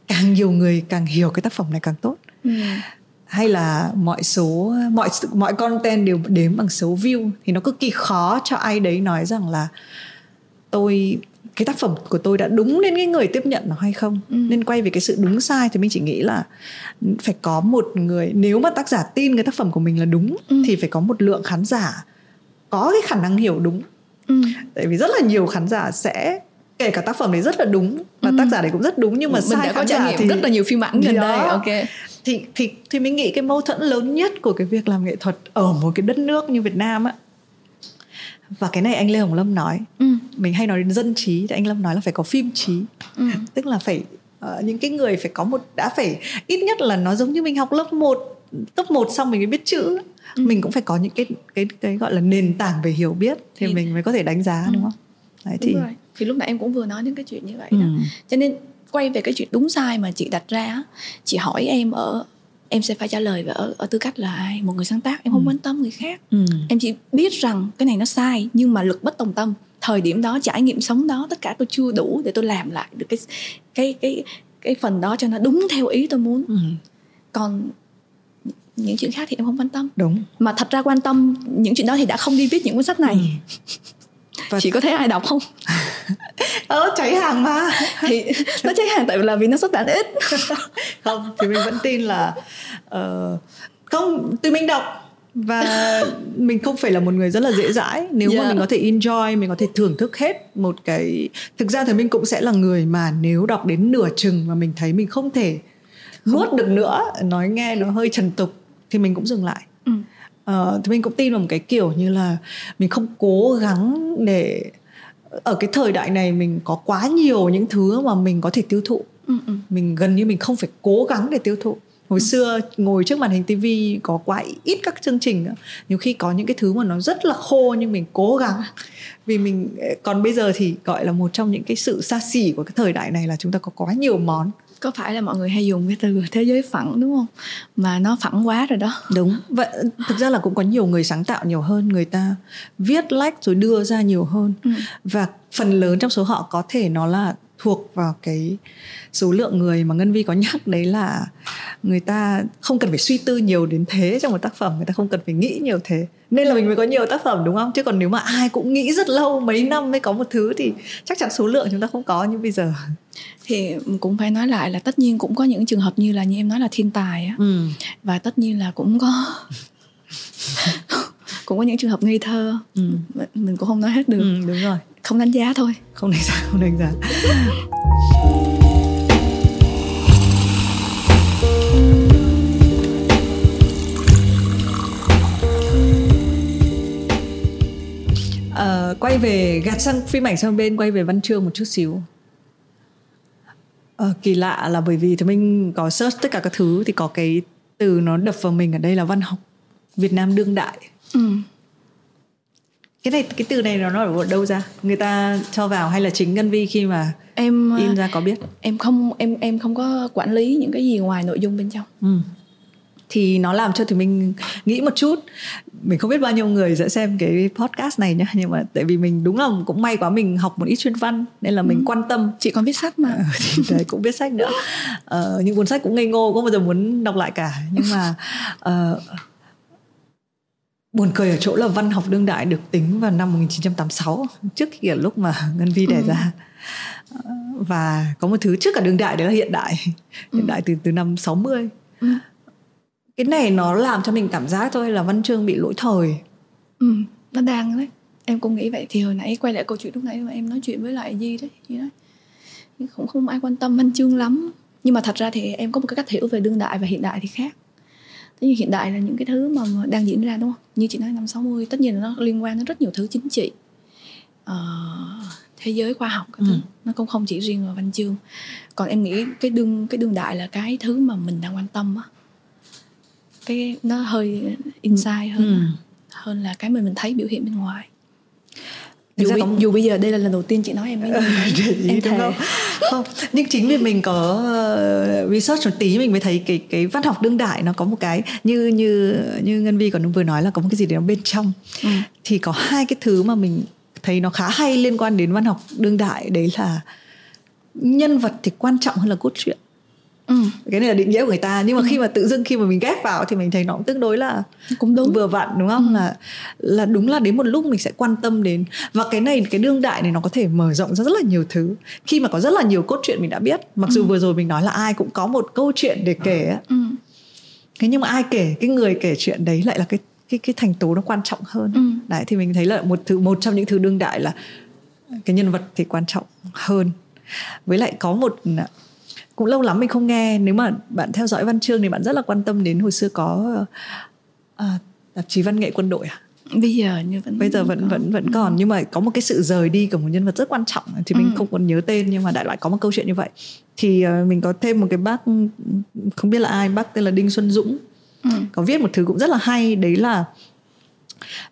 A: càng nhiều người càng hiểu cái tác phẩm này càng tốt
B: ừ.
A: hay là mọi số mọi mọi content đều đếm bằng số view thì nó cực kỳ khó cho ai đấy nói rằng là tôi cái tác phẩm của tôi đã đúng đến cái người tiếp nhận nó hay không ừ. nên quay về cái sự đúng sai thì mình chỉ nghĩ là phải có một người nếu mà tác giả tin cái tác phẩm của mình là đúng ừ. thì phải có một lượng khán giả có cái khả năng hiểu đúng
B: ừ.
A: tại vì rất là nhiều khán giả sẽ kể cả tác phẩm đấy rất là đúng và ừ. tác giả đấy cũng rất đúng nhưng mà
B: mình
A: sai
B: đã có trải nghiệm thì rất là nhiều phim ảnh gần đây ok
A: thì thì thì mình nghĩ cái mâu thuẫn lớn nhất của cái việc làm nghệ thuật ở một cái đất nước như Việt Nam á và cái này anh Lê Hồng Lâm nói
B: ừ.
A: mình hay nói đến dân trí thì anh Lâm nói là phải có phim trí
B: ừ.
A: tức là phải uh, những cái người phải có một đã phải ít nhất là nó giống như mình học lớp 1 cấp 1 xong mình mới biết chữ ừ. mình cũng phải có những cái cái cái gọi là nền tảng về hiểu biết thì, thì mình mới có thể đánh giá ừ. đúng không
B: Đấy, đúng thì rồi. thì lúc nãy em cũng vừa nói đến cái chuyện như vậy ừ. đó cho nên quay về cái chuyện đúng sai mà chị đặt ra chị hỏi em ở em sẽ phải trả lời ở, ở tư cách là ai? Một người sáng tác em không ừ. quan tâm người khác.
A: Ừ.
B: em chỉ biết rằng cái này nó sai nhưng mà lực bất tòng tâm. Thời điểm đó trải nghiệm sống đó tất cả tôi chưa đủ để tôi làm lại được cái cái cái cái phần đó cho nó đúng theo ý tôi muốn.
A: Ừ.
B: còn những chuyện khác thì em không quan tâm.
A: Đúng.
B: Mà thật ra quan tâm những chuyện đó thì đã không đi viết những cuốn sách này. Ừ. Và... chị có thấy ai đọc không?
A: Ờ cháy hàng mà.
B: Thì nó cháy hàng tại vì là vì nó xuất bản ít
A: không? Thì mình vẫn tin là uh, không tụi mình đọc. Và mình không phải là một người rất là dễ dãi. Nếu yeah. mà mình có thể enjoy mình có thể thưởng thức hết một cái thực ra thì mình cũng sẽ là người mà nếu đọc đến nửa chừng mà mình thấy mình không thể nuốt được nữa nói nghe nó hơi trần tục thì mình cũng dừng lại.
B: Ừ.
A: uh, thì mình cũng tin vào một cái kiểu như là mình không cố gắng để ở cái thời đại này mình có quá nhiều những thứ mà mình có thể tiêu thụ
B: ừ, ừ.
A: mình gần như mình không phải cố gắng để tiêu thụ. Hồi ừ. xưa ngồi trước màn hình tivi có quá ít các chương trình nhiều khi có những cái thứ mà nó rất là khô nhưng mình cố gắng. Vì mình còn bây giờ thì gọi là một trong những cái sự xa xỉ của cái thời đại này là chúng ta có quá nhiều món.
B: Có phải là mọi người hay dùng cái từ thế giới phẳng đúng không? Mà nó phẳng quá rồi đó.
A: Đúng. Vậy thực ra là cũng có nhiều người sáng tạo nhiều hơn người ta viết lách like rồi đưa ra nhiều hơn.
B: Ừ.
A: và phần lớn trong số họ có thể nó là thuộc vào cái số lượng người mà ngân vi có nhắc đấy là người ta không cần phải suy tư nhiều đến thế trong một tác phẩm người ta không cần phải nghĩ nhiều thế. Nên là mình mới có nhiều tác phẩm đúng không? Chứ còn nếu mà ai cũng nghĩ rất lâu mấy năm mới có một thứ thì chắc chắn số lượng chúng ta không có như bây giờ.
B: Thì cũng phải nói lại là tất nhiên cũng có những trường hợp như là như em nói là thiên tài á.
A: Ừ.
B: và tất nhiên là cũng có cũng có những trường hợp ngây thơ.
A: Ừ.
B: mình cũng không nói hết được.
A: Ừ, đúng rồi.
B: Không đánh giá thôi.
A: Không đánh giá không đánh giá. Uh, quay về gạt sang phim ảnh sang bên quay về văn chương một chút xíu. Uh, kỳ lạ là bởi vì thì mình có search tất cả các thứ thì có cái từ nó đập vào mình ở đây là văn học Việt Nam đương đại
B: ừ.
A: cái này cái từ này nó nó ở đâu ra? Người ta cho vào hay là chính ngân vi khi mà
B: em
A: in ra có biết?
B: em không em em không có quản lý những cái gì ngoài nội dung bên trong.
A: Ừ. Thì nó làm cho thì mình nghĩ một chút. Mình không biết bao nhiêu người sẽ xem cái podcast này nhá. Nhưng mà tại vì mình đúng là cũng may quá mình học một ít chuyên văn nên là mình ừ. quan tâm.
B: Chị còn viết sách mà.
A: Ờ, thì đấy cũng viết sách nữa. Ờ, những cuốn sách cũng ngây ngô không bao giờ muốn đọc lại cả. Nhưng mà uh, buồn cười ở chỗ là văn học đương đại được tính vào năm 1986 trước khi lúc mà Ngân Vi đẻ ừ. ra. Và có một thứ trước cả đương đại đấy là hiện đại. Hiện đại từ từ năm 60
B: ừ.
A: Cái này nó làm cho mình cảm giác thôi là văn chương bị lỗi thời.
B: Ừ nó đang đấy. Em cũng nghĩ vậy thì hồi nãy quay lại câu chuyện lúc nãy mà em nói chuyện với lại di đấy cũng không ai quan tâm văn chương lắm. Nhưng mà thật ra thì em có một cái cách hiểu về đương đại và hiện đại thì khác tất nhiên hiện đại là những cái thứ mà đang diễn ra đúng không? Như chị nói năm 60 tất nhiên là nó liên quan đến rất nhiều thứ chính trị. Uh, thế giới khoa học ừ. nó cũng không chỉ riêng vào văn chương. Còn em nghĩ cái đương cái đương đại là cái thứ mà mình đang quan tâm á. Cái nó hơi inside hơn ừ. hơn là cái mà mình thấy biểu hiện bên ngoài dù, bi, dù bây giờ đây là lần đầu tiên chị nói em mới
A: em thề không? không nhưng chính vì mình có uh, research một tí mình mới thấy cái cái văn học đương đại nó có một cái như như như ngân vi còn vừa nói là có một cái gì đấy bên trong ừ. thì có hai cái thứ mà mình thấy nó khá hay liên quan đến văn học đương đại đấy là nhân vật thì quan trọng hơn là cốt truyện ừ. cái này là định nghĩa của người ta nhưng mà ừ. khi mà tự dưng khi mà mình ghép vào thì mình thấy nó cũng tương đối là
B: cũng đúng
A: vừa vặn đúng không ừ. là là đúng là đến một lúc mình sẽ quan tâm đến và cái này cái đương đại này nó có thể mở rộng ra rất là nhiều thứ khi mà có rất là nhiều cốt truyện mình đã biết mặc dù ừ. vừa rồi mình nói là ai cũng có một câu chuyện để kể ừ. thế nhưng mà ai kể cái người kể chuyện đấy lại là cái cái cái thành tố nó quan trọng hơn ừ. đấy thì mình thấy là một thứ một trong những thứ đương đại là cái nhân vật thì quan trọng hơn với lại có một cũng lâu lắm mình không nghe nếu mà bạn theo dõi văn chương thì bạn rất là quan tâm đến hồi xưa có à, tạp chí văn nghệ quân đội à
B: bây giờ như vẫn
A: bây giờ vẫn còn. vẫn vẫn ừ. còn nhưng mà có một cái sự rời đi của một nhân vật rất quan trọng thì mình ừ. không còn nhớ tên nhưng mà đại loại có một câu chuyện như vậy thì uh, mình có thêm một cái bác không biết là ai bác tên là đinh xuân dũng ừ. có viết một thứ cũng rất là hay đấy là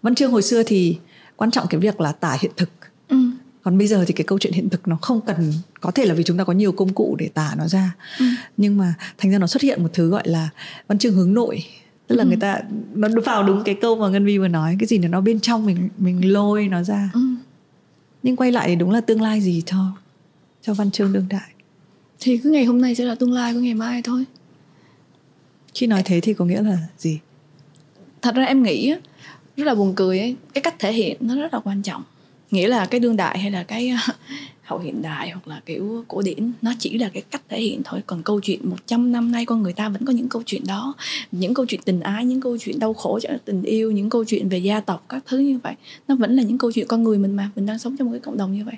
A: văn chương hồi xưa thì quan trọng cái việc là tả hiện thực ừ còn bây giờ thì cái câu chuyện hiện thực nó không cần có thể là vì chúng ta có nhiều công cụ để tả nó ra. Ừ. nhưng mà thành ra nó xuất hiện một thứ gọi là văn chương hướng nội. Tức là ừ. người ta nó vào đúng cái câu mà ngân vi vừa nói cái gì nó bên trong mình mình lôi nó ra. Ừ. nhưng quay lại thì đúng là tương lai gì cho cho văn chương đương đại.
B: Thì cứ ngày hôm nay sẽ là tương lai của ngày mai thôi.
A: Khi nói thế thì có nghĩa là gì?
B: Thật ra em nghĩ rất là buồn cười ấy. Cái cách thể hiện nó rất là quan trọng nghĩa là cái đương đại hay là cái hậu hiện đại hoặc là kiểu cổ điển nó chỉ là cái cách thể hiện thôi. Còn câu chuyện 100 năm nay con người ta vẫn có những câu chuyện đó. Những câu chuyện tình ái những câu chuyện đau khổ tình yêu những câu chuyện về gia tộc các thứ như vậy. Nó vẫn là những câu chuyện con người mình mà. Mình đang sống trong một cái cộng đồng như vậy.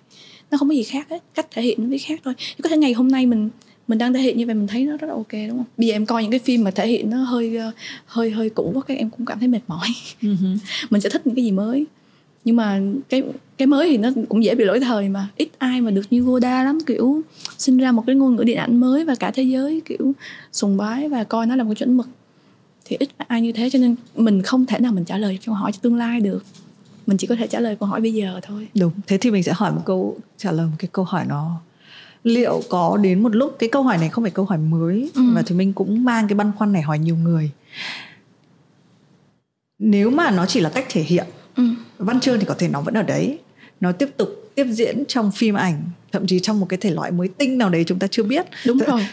B: Nó không có gì khác hết. Cách thể hiện nó mới khác thôi. Có thể ngày hôm nay mình mình đang thể hiện như vậy mình thấy nó rất là ok đúng không? Bây giờ em coi những cái phim mà thể hiện nó hơi hơi hơi cũ quá các em cũng cảm thấy mệt mỏi. Uh-huh. mình sẽ thích những cái gì mới nhưng mà cái cái mới thì nó cũng dễ bị lỗi thời mà. Ít ai mà được như Goda lắm kiểu sinh ra một cái ngôn ngữ điện ảnh mới và cả thế giới kiểu sùng bái và coi nó là một cái chuẩn mực. Thì ít ai như thế cho nên mình không thể nào mình trả lời câu hỏi cho tương lai được. Mình chỉ có thể trả lời câu hỏi bây giờ thôi.
A: Đúng. Thế thì mình sẽ hỏi một câu trả lời một cái câu hỏi nó liệu có đến một lúc cái câu hỏi này không phải câu hỏi mới ừ. và thì mình cũng mang cái băn khoăn này hỏi nhiều người. Nếu mà nó chỉ là cách thể hiện ừ. Văn chương thì có thể nó vẫn ở đấy. Nó tiếp tục tiếp diễn trong phim ảnh thậm chí trong một cái thể loại mới tinh nào đấy chúng ta chưa biết.
B: Đúng rồi.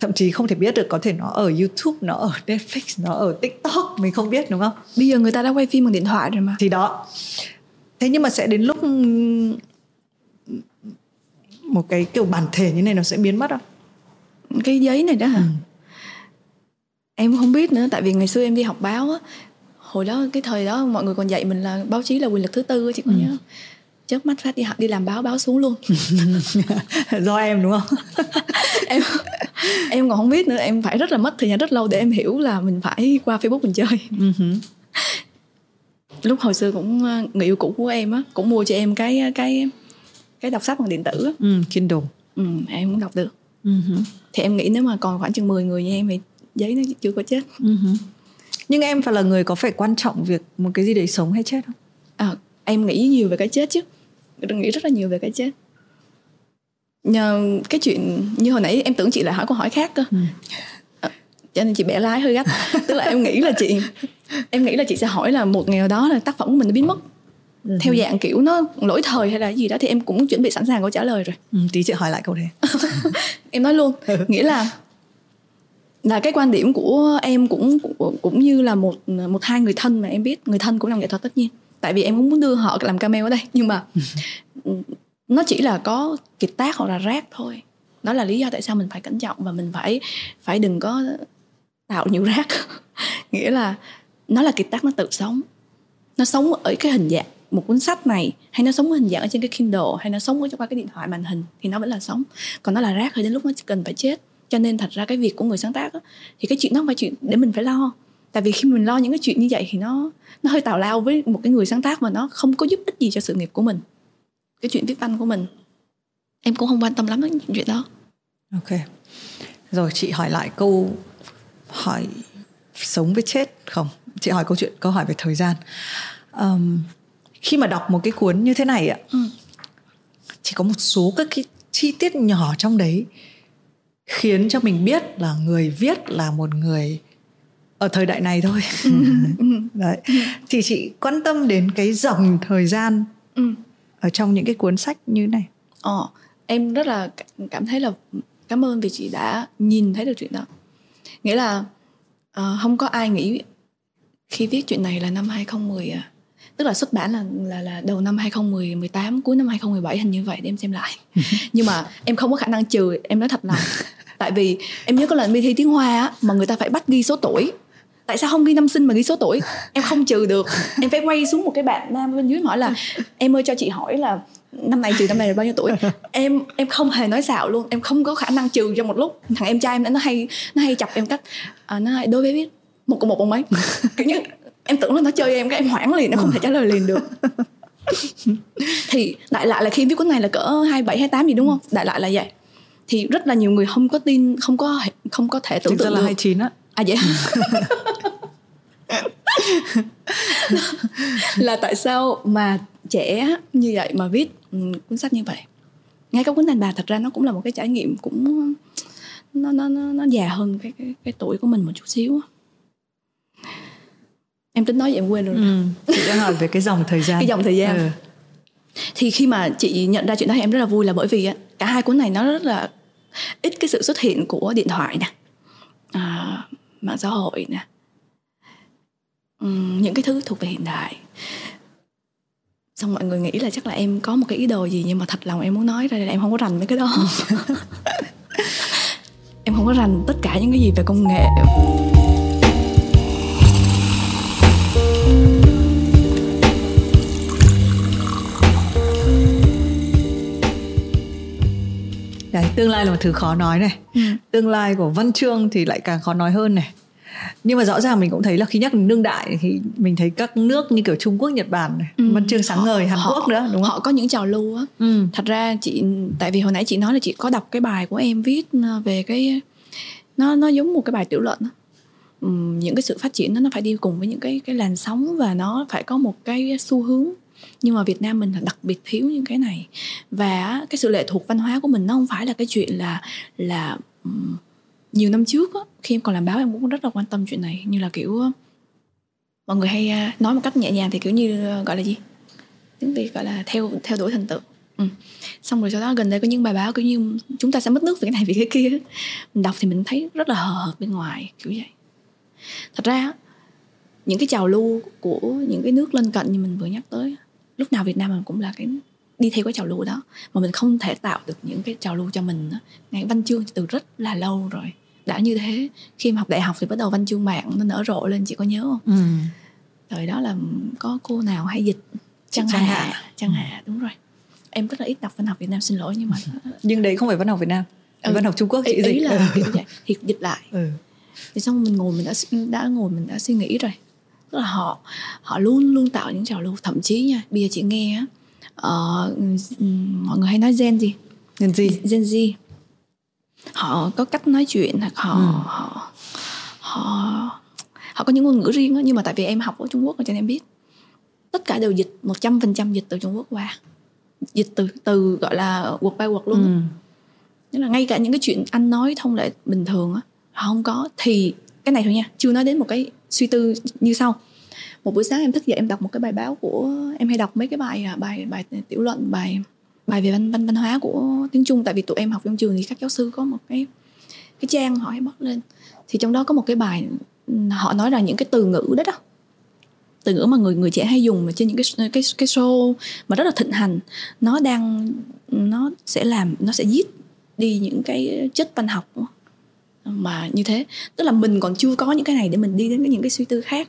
A: Thậm chí không thể biết được có thể nó ở YouTube nó ở Netflix nó ở TikTok mình không biết đúng không?
B: Bây giờ người ta đã quay phim bằng điện thoại rồi mà.
A: Thì đó. Thế nhưng mà sẽ đến lúc một cái kiểu bản thể như này nó sẽ biến mất không?
B: Cái giấy này đó hả? Ừ. em không biết nữa tại vì ngày xưa em đi học báo á hồi đó cái thời đó mọi người còn dạy mình là báo chí là quyền lực thứ tư chị có ừ. nhớ. Chớp mắt phát đi học đi làm báo báo xuống luôn.
A: Do em đúng không?
B: Em em còn không biết nữa em phải rất là mất thời gian rất lâu để em hiểu là mình phải qua facebook mình chơi. Ừ lúc hồi xưa cũng ờ, người yêu cũ của em á cũng mua cho em cái cái cái đọc sách bằng điện tử á.
A: Ừ, Kindle.
B: Ừ, em cũng đọc được. Uh-huh. thì em nghĩ nếu mà còn khoảng chừng 10 người như em thì giấy nó chưa có chết. Uh-huh
A: nhưng em phải là người có phải quan trọng việc một cái gì đấy sống hay chết không?
B: À, em nghĩ nhiều về cái chết chứ. Nghĩ rất là nhiều về cái chết. Nhờ cái chuyện như hồi nãy em tưởng chị lại hỏi câu hỏi khác cơ. Ừ. à, cho nên chị bẻ lái hơi gắt. Tức là em nghĩ là chị em nghĩ là chị sẽ hỏi là một ngày nào đó là tác phẩm của mình nó biến mất. Ừ. theo dạng kiểu nó lỗi thời hay là gì đó thì em cũng chuẩn bị sẵn sàng câu trả lời rồi.
A: Ừ, tí chị hỏi lại câu đấy.
B: Em nói luôn nghĩa là là cái quan điểm của em cũng cũng như là một một hai người thân mà em biết người thân cũng làm nghệ thuật tất nhiên. Tại vì em cũng muốn đưa họ làm cameo ở đây nhưng mà nó chỉ là có kiệt tác hoặc là rác thôi. Đó là lý do tại sao mình phải cẩn trọng và mình phải phải đừng có tạo nhiều rác. Nghĩa là nó là kiệt tác nó tự sống. Nó sống ở cái hình dạng một cuốn sách này hay nó sống hình dạng ở trên cái Kindle hay nó sống ở qua cái điện thoại màn hình thì nó vẫn là sống. Còn nó là rác thì đến lúc nó cần phải chết cho nên thật ra cái việc của người sáng tác á, thì cái chuyện đó không phải chuyện để mình phải lo. Tại vì khi mình lo những cái chuyện như vậy thì nó nó hơi tào lao với một cái người sáng tác mà nó không có giúp ích gì cho sự nghiệp của mình cái chuyện viết văn của mình. Em cũng không quan tâm lắm đến chuyện đó.
A: Ok. Rồi chị hỏi lại câu hỏi sống với chết không? Chị hỏi câu chuyện câu hỏi về thời gian. Um, khi mà đọc một cái cuốn như thế này ạ ừ. chỉ có một số các cái chi tiết nhỏ trong đấy khiến cho mình biết là người viết là một người ở thời đại này thôi. Đấy. Thì chị quan tâm đến cái dòng thời gian ừ. ở trong những cái cuốn sách như này.
B: Ờ em rất là cảm thấy là cảm ơn vì chị đã nhìn thấy được chuyện đó. Nghĩa là uh, không có ai nghĩ khi viết chuyện này là năm 2010 à tức là xuất bản là là là đầu năm 2018 cuối năm 2017 hình như vậy để em xem lại. Nhưng mà em không có khả năng trừ em nói thật lòng tại vì em nhớ có lần đi thi tiếng hoa á mà người ta phải bắt ghi số tuổi. Tại sao không ghi năm sinh mà ghi số tuổi? Em không trừ được. Em phải quay xuống một cái bạn nam bên dưới hỏi là em ơi cho chị hỏi là năm này trừ năm này là bao nhiêu tuổi? Em em không hề nói xạo luôn. Em không có khả năng trừ trong một lúc. Thằng em trai em nó hay nó hay chọc em cách à, nó hay đối với biết một cộng một bằng mấy? Kiểu như em tưởng là nó chơi em cái em hoảng liền nó không thể trả lời liền được. Thì đại lại là khi viết cuốn này là cỡ hai bảy hai tám gì đúng không? Đại lại là vậy. Thì rất là nhiều người không có tin không có không có thể tưởng tượng
A: là hai chín á.
B: À vậy là tại sao mà trẻ như vậy mà viết ừ, cuốn sách như vậy? Ngay cả cuốn đàn bà thật ra nó cũng là một cái trải nghiệm cũng nó nó nó, nó già hơn cái, cái cái tuổi của mình một chút xíu em tính nói vậy em quên rồi. Ừ,
A: chị đang hỏi về cái dòng thời gian.
B: Cái dòng thời gian. Ừ. thì khi mà chị nhận ra chuyện đó thì em rất là vui là bởi vì cả hai cuốn này nó rất là ít cái sự xuất hiện của điện thoại nè à, mạng xã hội nè uhm, những cái thứ thuộc về hiện đại. Xong mọi người nghĩ là chắc là em có một cái ý đồ gì nhưng mà thật lòng em muốn nói ra là em không có rành mấy cái đó. Em không có rành tất cả những cái gì về công nghệ
A: tương lai là một thứ khó nói này ừ. tương lai của văn chương thì lại càng khó nói hơn này nhưng mà rõ ràng mình cũng thấy là khi nhắc đến đương đại thì mình thấy các nước như kiểu Trung Quốc, Nhật Bản này, ừ. văn chương sáng ngời, Hàn họ, Quốc nữa đúng không?
B: Họ có những trào lưu á. Ừ. Thật ra chị tại vì hồi nãy chị nói là chị có đọc cái bài của em viết ờ, về cái nó nó giống một cái bài tiểu luận á. Ừ, những cái sự phát triển nó nó phải đi cùng với những cái cái làn sóng và nó phải có một cái xu hướng nhưng mà Việt Nam mình là đặc biệt thiếu những cái này. Và cái sự lệ thuộc văn hóa của mình nó không phải là cái chuyện là là nhiều năm trước á, khi em còn làm báo em cũng rất là quan tâm chuyện này. Như là kiểu ờ, mọi người hay ờ, nói một cách nhẹ nhàng thì kiểu như ờ, gọi là gì? Tiếng việt gọi là theo theo đuổi thành tựu. Ừ. xong rồi sau đó gần đây có những bài báo kiểu như chúng ta sẽ mất nước vì cái này vì cái kia. Mình đọc thì mình thấy rất là hờ hợt bên ngoài kiểu vậy. Thật ra những cái trào lưu của những cái nước lân cận như mình vừa nhắc tới lúc nào Việt Nam mình cũng là cái đi theo cái trào lưu đó mà mình không thể tạo được những cái trào lưu cho mình ngay văn chương từ rất là lâu rồi đã như thế. Khi mà học đại học thì bắt đầu văn chương mạng nó nở rộ lên chị có nhớ không? Ừ. thời đó là có cô nào hay dịch Trăng Hà. Trăng Hà đúng rồi. Em rất là ít đọc văn học Việt Nam xin lỗi nhưng mà
A: nhưng đấy không phải văn học Việt Nam ừ. văn học Trung Quốc chị
B: ý,
A: dịch.
B: ý là ừ. kiểu vậy thì dịch lại. Ừ. thì xong mình ngồi mình đã đã ngồi mình đã suy nghĩ rồi tức là họ họ luôn luôn tạo những trào lưu. Thậm chí nha bây giờ chị nghe á uh, mọi người hay nói gen gì
A: gen Z.
B: Gen Z. Họ có cách nói chuyện hoặc họ ừ. họ họ họ có những ngôn ngữ riêng đó, nhưng mà tại vì em học ở Trung Quốc cho nên em biết. Tất cả đều dịch một trăm phần trăm dịch từ Trung Quốc qua. Dịch từ từ gọi là quật bay quật luôn ừ. Nên là ngay cả những cái chuyện anh nói thông lệ bình thường á họ không có. Thì cái này thôi nha, chưa nói đến một cái suy tư như sau. Một buổi sáng em thức dậy em đọc một cái bài báo của, em hay đọc mấy cái bài à, bài bài tiểu luận, bài bài về văn văn văn hóa của tiếng Trung. Tại vì tụi em học trong trường thì các giáo sư có một cái cái trang họ hay bắt lên. Thì trong đó có một cái bài họ nói là những cái từ ngữ đó đó. Từ ngữ mà người người trẻ hay dùng mà trên những cái cái cái show mà rất là thịnh hành. Nó đang, nó sẽ làm, nó sẽ giết đi những cái chất văn học mà như thế tức là mình còn chưa có những cái này để mình đi đến những cái suy tư khác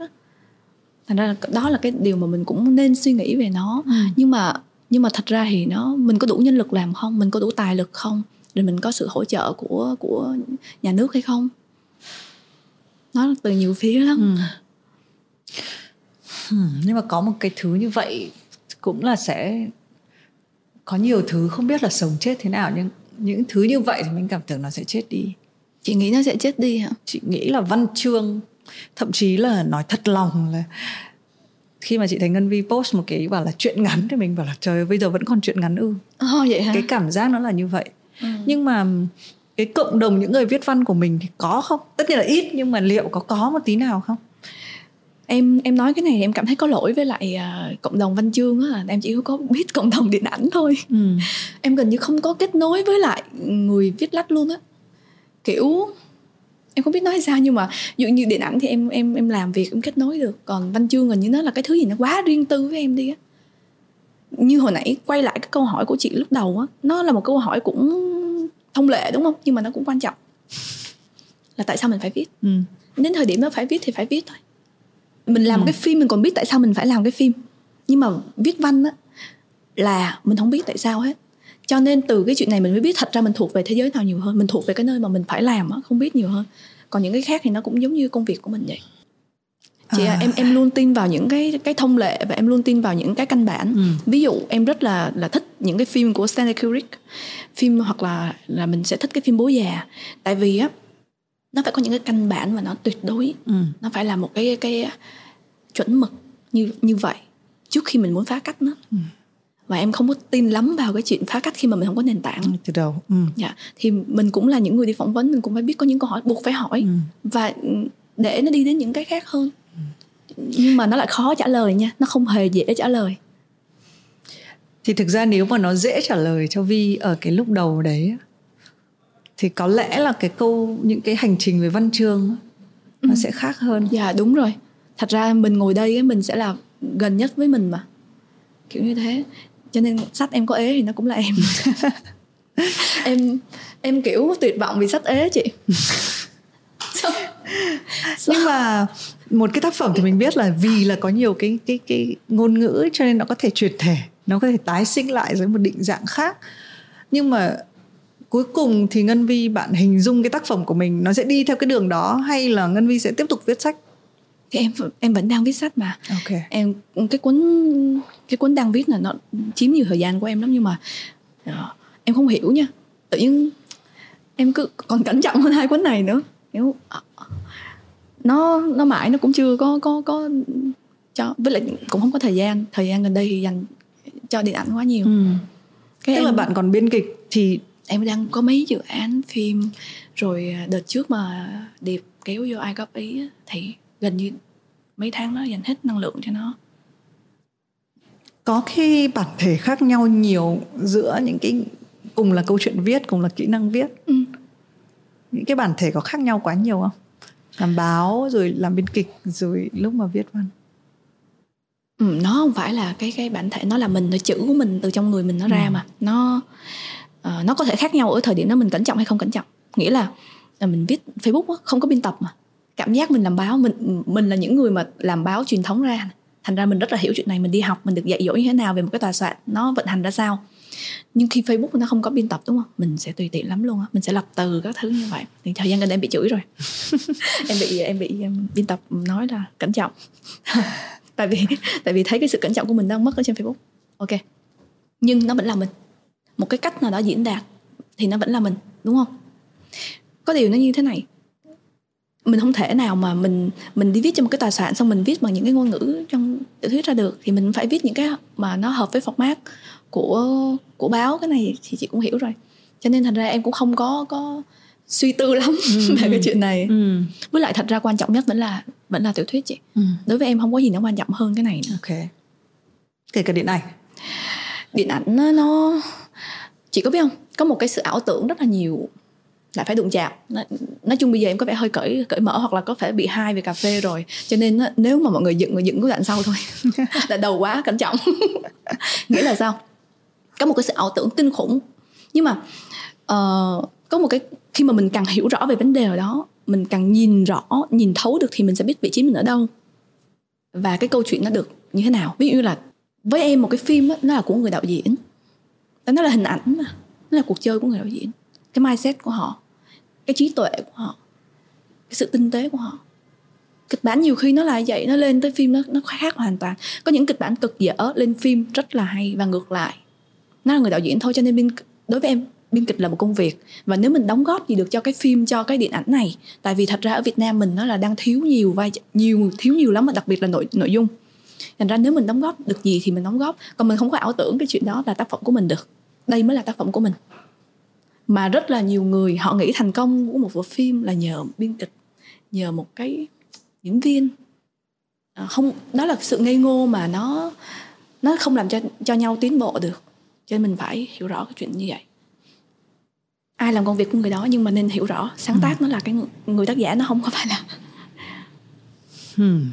B: thành ra là đó là cái điều mà mình cũng nên suy nghĩ về nó. Ừ. nhưng mà nhưng mà thật ra thì nó mình có đủ nhân lực làm không? Mình có đủ tài lực không? Rồi mình có sự hỗ trợ của của nhà nước hay không? Nó từ nhiều phía lắm.
A: Ừ. Ừ, nhưng mà có một cái thứ như vậy cũng là sẽ có nhiều thứ không biết là sống chết thế nào nhưng những thứ như vậy thì mình cảm tưởng nó sẽ chết đi
B: chị nghĩ nó sẽ chết đi hả?
A: Chị nghĩ là văn chương thậm chí là nói thật lòng là khi mà chị thấy ngân vi post một cái bảo là chuyện ngắn thì mình bảo là trời bây giờ vẫn còn chuyện ngắn ư.
B: Oh, vậy hả?
A: Cái cảm giác nó là như vậy. Ừ. nhưng mà cái cộng đồng những người viết văn của mình thì có không? Tất nhiên là ít nhưng mà liệu có có một tí nào không?
B: Em em nói cái này em cảm thấy có lỗi với lại uh, cộng đồng văn chương á. Em chỉ có biết cộng đồng điện ảnh thôi. Ừ. em gần như không có kết nối với lại người viết lách luôn á kiểu em không biết nói sao nhưng mà dụ như điện ảnh thì em em em làm việc em kết nối được. Còn văn chương gần như nó là cái thứ gì nó quá riêng tư với em đi á. Như hồi nãy quay lại cái câu hỏi của chị lúc đầu á nó là một câu hỏi cũng thông lệ đúng không? Nhưng mà nó cũng quan trọng. Là tại sao mình phải viết? Ừ. đến thời điểm đó phải viết thì phải viết thôi. Mình làm ừ. cái phim mình còn biết tại sao mình phải làm cái phim. Nhưng mà viết văn á là mình không biết tại sao hết cho nên từ cái chuyện này mình mới biết thật ra mình thuộc về thế giới nào nhiều hơn mình thuộc về cái nơi mà mình phải làm á không biết nhiều hơn còn những cái khác thì nó cũng giống như công việc của mình vậy chị à. em em luôn tin vào những cái cái thông lệ và em luôn tin vào những cái căn bản ừ. ví dụ em rất là là thích những cái phim của Stanley Kubrick phim hoặc là là mình sẽ thích cái phim bố già tại vì á nó phải có những cái căn bản và nó tuyệt đối ừ. nó phải là một cái cái chuẩn mực như như vậy trước khi mình muốn phá cách nó ừ. Và em không có tin lắm vào cái chuyện phá cách khi mà mình không có nền tảng
A: từ đầu ừ.
B: dạ thì mình cũng là những người đi phỏng vấn mình cũng phải biết có những câu hỏi buộc phải hỏi ừ. và để nó đi đến những cái khác hơn ừ. nhưng mà nó lại khó trả lời nha nó không hề dễ trả lời
A: thì thực ra nếu mà nó dễ trả lời cho vi ở cái lúc đầu đấy thì có lẽ là cái câu những cái hành trình về văn chương nó ừ. sẽ khác hơn
B: dạ đúng rồi thật ra mình ngồi đây mình sẽ là gần nhất với mình mà kiểu như thế cho nên sách em có ế thì nó cũng là em. Em em kiểu tuyệt vọng vì sách ế chị.
A: Nhưng mà một cái tác phẩm thì mình biết là vì là có nhiều cái cái cái ngôn ngữ cho nên nó có thể truyền thể, nó có thể tái sinh lại dưới một định dạng khác. Nhưng mà cuối cùng thì ngân vi bạn hình dung cái tác phẩm của mình nó sẽ đi theo cái đường đó hay là ngân vi sẽ tiếp tục viết sách?
B: Thì em em vẫn đang viết sách mà.
A: Okay.
B: em cái cuốn cái cuốn đang viết là nó chiếm nhiều thời gian của em lắm nhưng mà uh, em không hiểu nha. Tự nhiên em cứ còn cẩn trọng hơn hai cuốn này nữa. Kiểu uh, nó nó mãi nó cũng chưa có có có cho với lại cũng không có thời gian. Thời gian gần đây thì dành cho điện ảnh quá nhiều. Ừ.
A: cái tức em, là bạn còn biên kịch thì
B: em đang có mấy dự án phim. Rồi à, đợt trước mà điệp kéo vô ai góp ý thì gần như mấy tháng đó dành hết năng lượng cho nó.
A: Có khi bản thể khác nhau nhiều giữa những cái cùng là câu chuyện viết cùng là kỹ năng viết. Ừ. những cái bản thể có khác nhau quá nhiều không? Làm báo rồi làm biên kịch rồi lúc mà viết văn.
B: Ừ, nó không phải là cái cái bản thể nó là mình chữ của mình từ trong người mình nó ừ. ra mà. Nó uh, nó có thể khác nhau ở thời điểm đó mình cẩn trọng hay không cẩn trọng. Nghĩa là, là mình viết facebook á, không có biên tập mà cảm giác mình làm báo, mình mình là những người mà làm báo truyền thống ra. Thành ra mình rất là hiểu chuyện này, mình đi học, mình được dạy dỗ như thế nào về một cái tòa soạn, nó vận hành ra sao. Nhưng khi facebook nó không có biên tập, đúng không? Mình sẽ tùy tiện lắm luôn á. Mình sẽ lập từ các thứ như vậy. Thì thời gian gần đây em bị chửi rồi. Em bị em bị, em biên tập nói là cẩn trọng. Tại vì tại vì thấy cái sự cẩn trọng của mình đang mất ở trên facebook. Ok. Nhưng nó vẫn là mình. Một cái cách nào đó diễn đạt thì nó vẫn là mình, đúng không? Có điều nó như thế này mình không thể nào mà mình mình đi viết cho một cái tài sản xong mình viết bằng những cái ngôn ngữ trong tiểu thuyết ra được. Thì mình phải viết những cái mà nó hợp với format của của báo. Cái này thì chị cũng hiểu rồi. Cho nên thành ra em cũng không có có suy tư lắm ừ. về cái chuyện này. Ừ. với lại thật ra quan trọng nhất vẫn là vẫn là tiểu thuyết chị. Ừ. đối với em không có gì nó quan trọng hơn cái này nữa.
A: ok. Kể cả điện ảnh.
B: Điện ảnh nó, nó chị có biết không? Có một cái sự ảo tưởng rất là nhiều lại phải đụng chạm. Nói chung bây giờ em có vẻ hơi cởi cởi mở hoặc là có thể bị hai về cà phê rồi. Cho nên nếu mà mọi người dựng người dựng cái đoạn sau thôi là đầu quá cẩn trọng. Nghĩa là sao? Có một cái sự ảo tưởng kinh khủng. Nhưng mà uh, có một cái khi mà mình càng hiểu rõ về vấn đề đó mình càng nhìn rõ nhìn thấu được thì mình sẽ biết vị trí mình ở đâu. Và cái câu chuyện nó được như thế nào? Ví dụ như là với em một cái phim đó, nó là của người đạo diễn. Nó là hình ảnh mà nó là cuộc chơi của người đạo diễn cái mindset của họ, cái trí tuệ của họ, cái sự tinh tế của họ. Kịch bản nhiều khi nó là vậy, nó lên tới phim nó nó khác hoàn toàn. Có những kịch bản cực dở lên phim rất là hay và ngược lại. Nó là người đạo diễn thôi, cho nên biên đối với em biên kịch là một công việc. Và nếu mình đóng góp gì được cho cái phim, cho cái điện ảnh này, tại vì thật ra ở Việt Nam mình nó là đang thiếu nhiều vai, nhiều, thiếu nhiều lắm mà đặc biệt là nội nội dung. Thành ra nếu mình đóng góp được gì thì mình đóng góp. Còn mình không có ảo tưởng cái chuyện đó là tác phẩm của mình được. Đây mới là tác phẩm của mình mà rất là nhiều người họ nghĩ thành công của một bộ phim là nhờ biên kịch nhờ một cái diễn viên. À, không đó là sự ngây ngô mà nó nó không làm cho cho nhau tiến bộ được. Cho nên mình phải hiểu rõ cái chuyện như vậy. Ai làm công việc của người đó nhưng mà nên hiểu rõ sáng ừ. tác nó là cái người, tác giả nó không có phải là
A: hmm.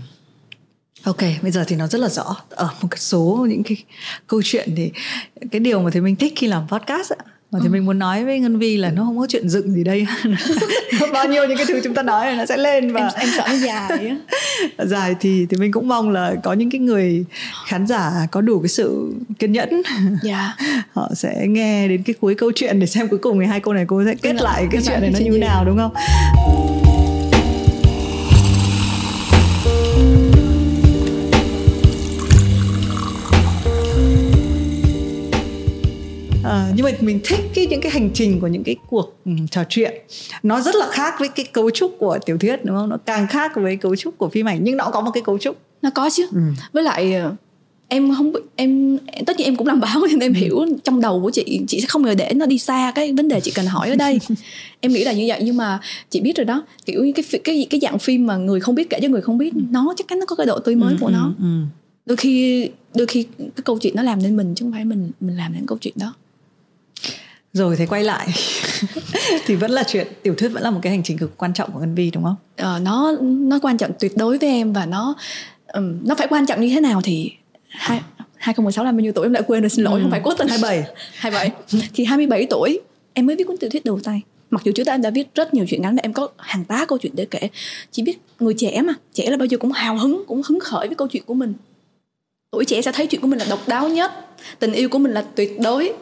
A: Ok, bây giờ thì nó rất là rõ. Ở một số những cái câu chuyện thì cái điều mà thấy mình thích khi làm podcast ạ mà thì ừ. mình muốn nói với ngân vi là nó không có chuyện dựng gì đây bao nhiêu những cái thứ chúng ta nói là nó sẽ lên và
B: em, em sợ nó dài
A: dài thì thì mình cũng mong là có những cái người khán giả có đủ cái sự kiên nhẫn yeah. Dạ. họ sẽ nghe đến cái cuối câu chuyện để xem cuối cùng thì hai câu này cô sẽ kết lại cái chuyện này nó như thế nào đúng không à, nhưng mà mình thích cái những cái hành trình của những cái cuộc um, trò chuyện. Nó rất là khác với cái cấu trúc của tiểu thuyết đúng không? Nó càng khác với cấu trúc của phim ảnh nhưng nó có một cái cấu trúc.
B: Nó có chứ. Ừ. với lại ờ, em không em tất nhiên em cũng làm báo nên em ừ. hiểu trong đầu của chị chị sẽ không ngờ để nó đi xa cái vấn đề chị cần hỏi ở đây. Em nghĩ là như vậy nhưng mà chị biết rồi đó kiểu cái cái cái dạng phim mà người không biết kể cho người không biết nó chắc chắn nó có cái độ tươi mới ừ, của nó. ừ, ừ. đôi khi đôi khi cái câu chuyện nó làm nên mình chứ không phải mình mình làm nên câu chuyện đó
A: rồi thế quay lại. Thì vẫn là chuyện tiểu thuyết vẫn là một cái hành trình cực quan trọng của Ngân Vi đúng không?
B: Ờ, nó nó quan trọng tuyệt đối với em và nó um, nó phải quan trọng như thế nào thì hai 2016 là bao nhiêu tuổi em đã quên rồi xin lỗi ừ. không phải cố tình
A: 27
B: 27 thì 27 tuổi em mới viết cuốn tiểu thuyết đầu tay. Mặc dù trước đó em đã viết rất nhiều chuyện ngắn em có hàng tá câu chuyện để kể. Chỉ biết người trẻ mà trẻ là bao giờ cũng hào hứng cũng hứng khởi với câu chuyện của mình. Tuổi trẻ sẽ thấy chuyện của mình là độc đáo nhất tình yêu của mình là tuyệt đối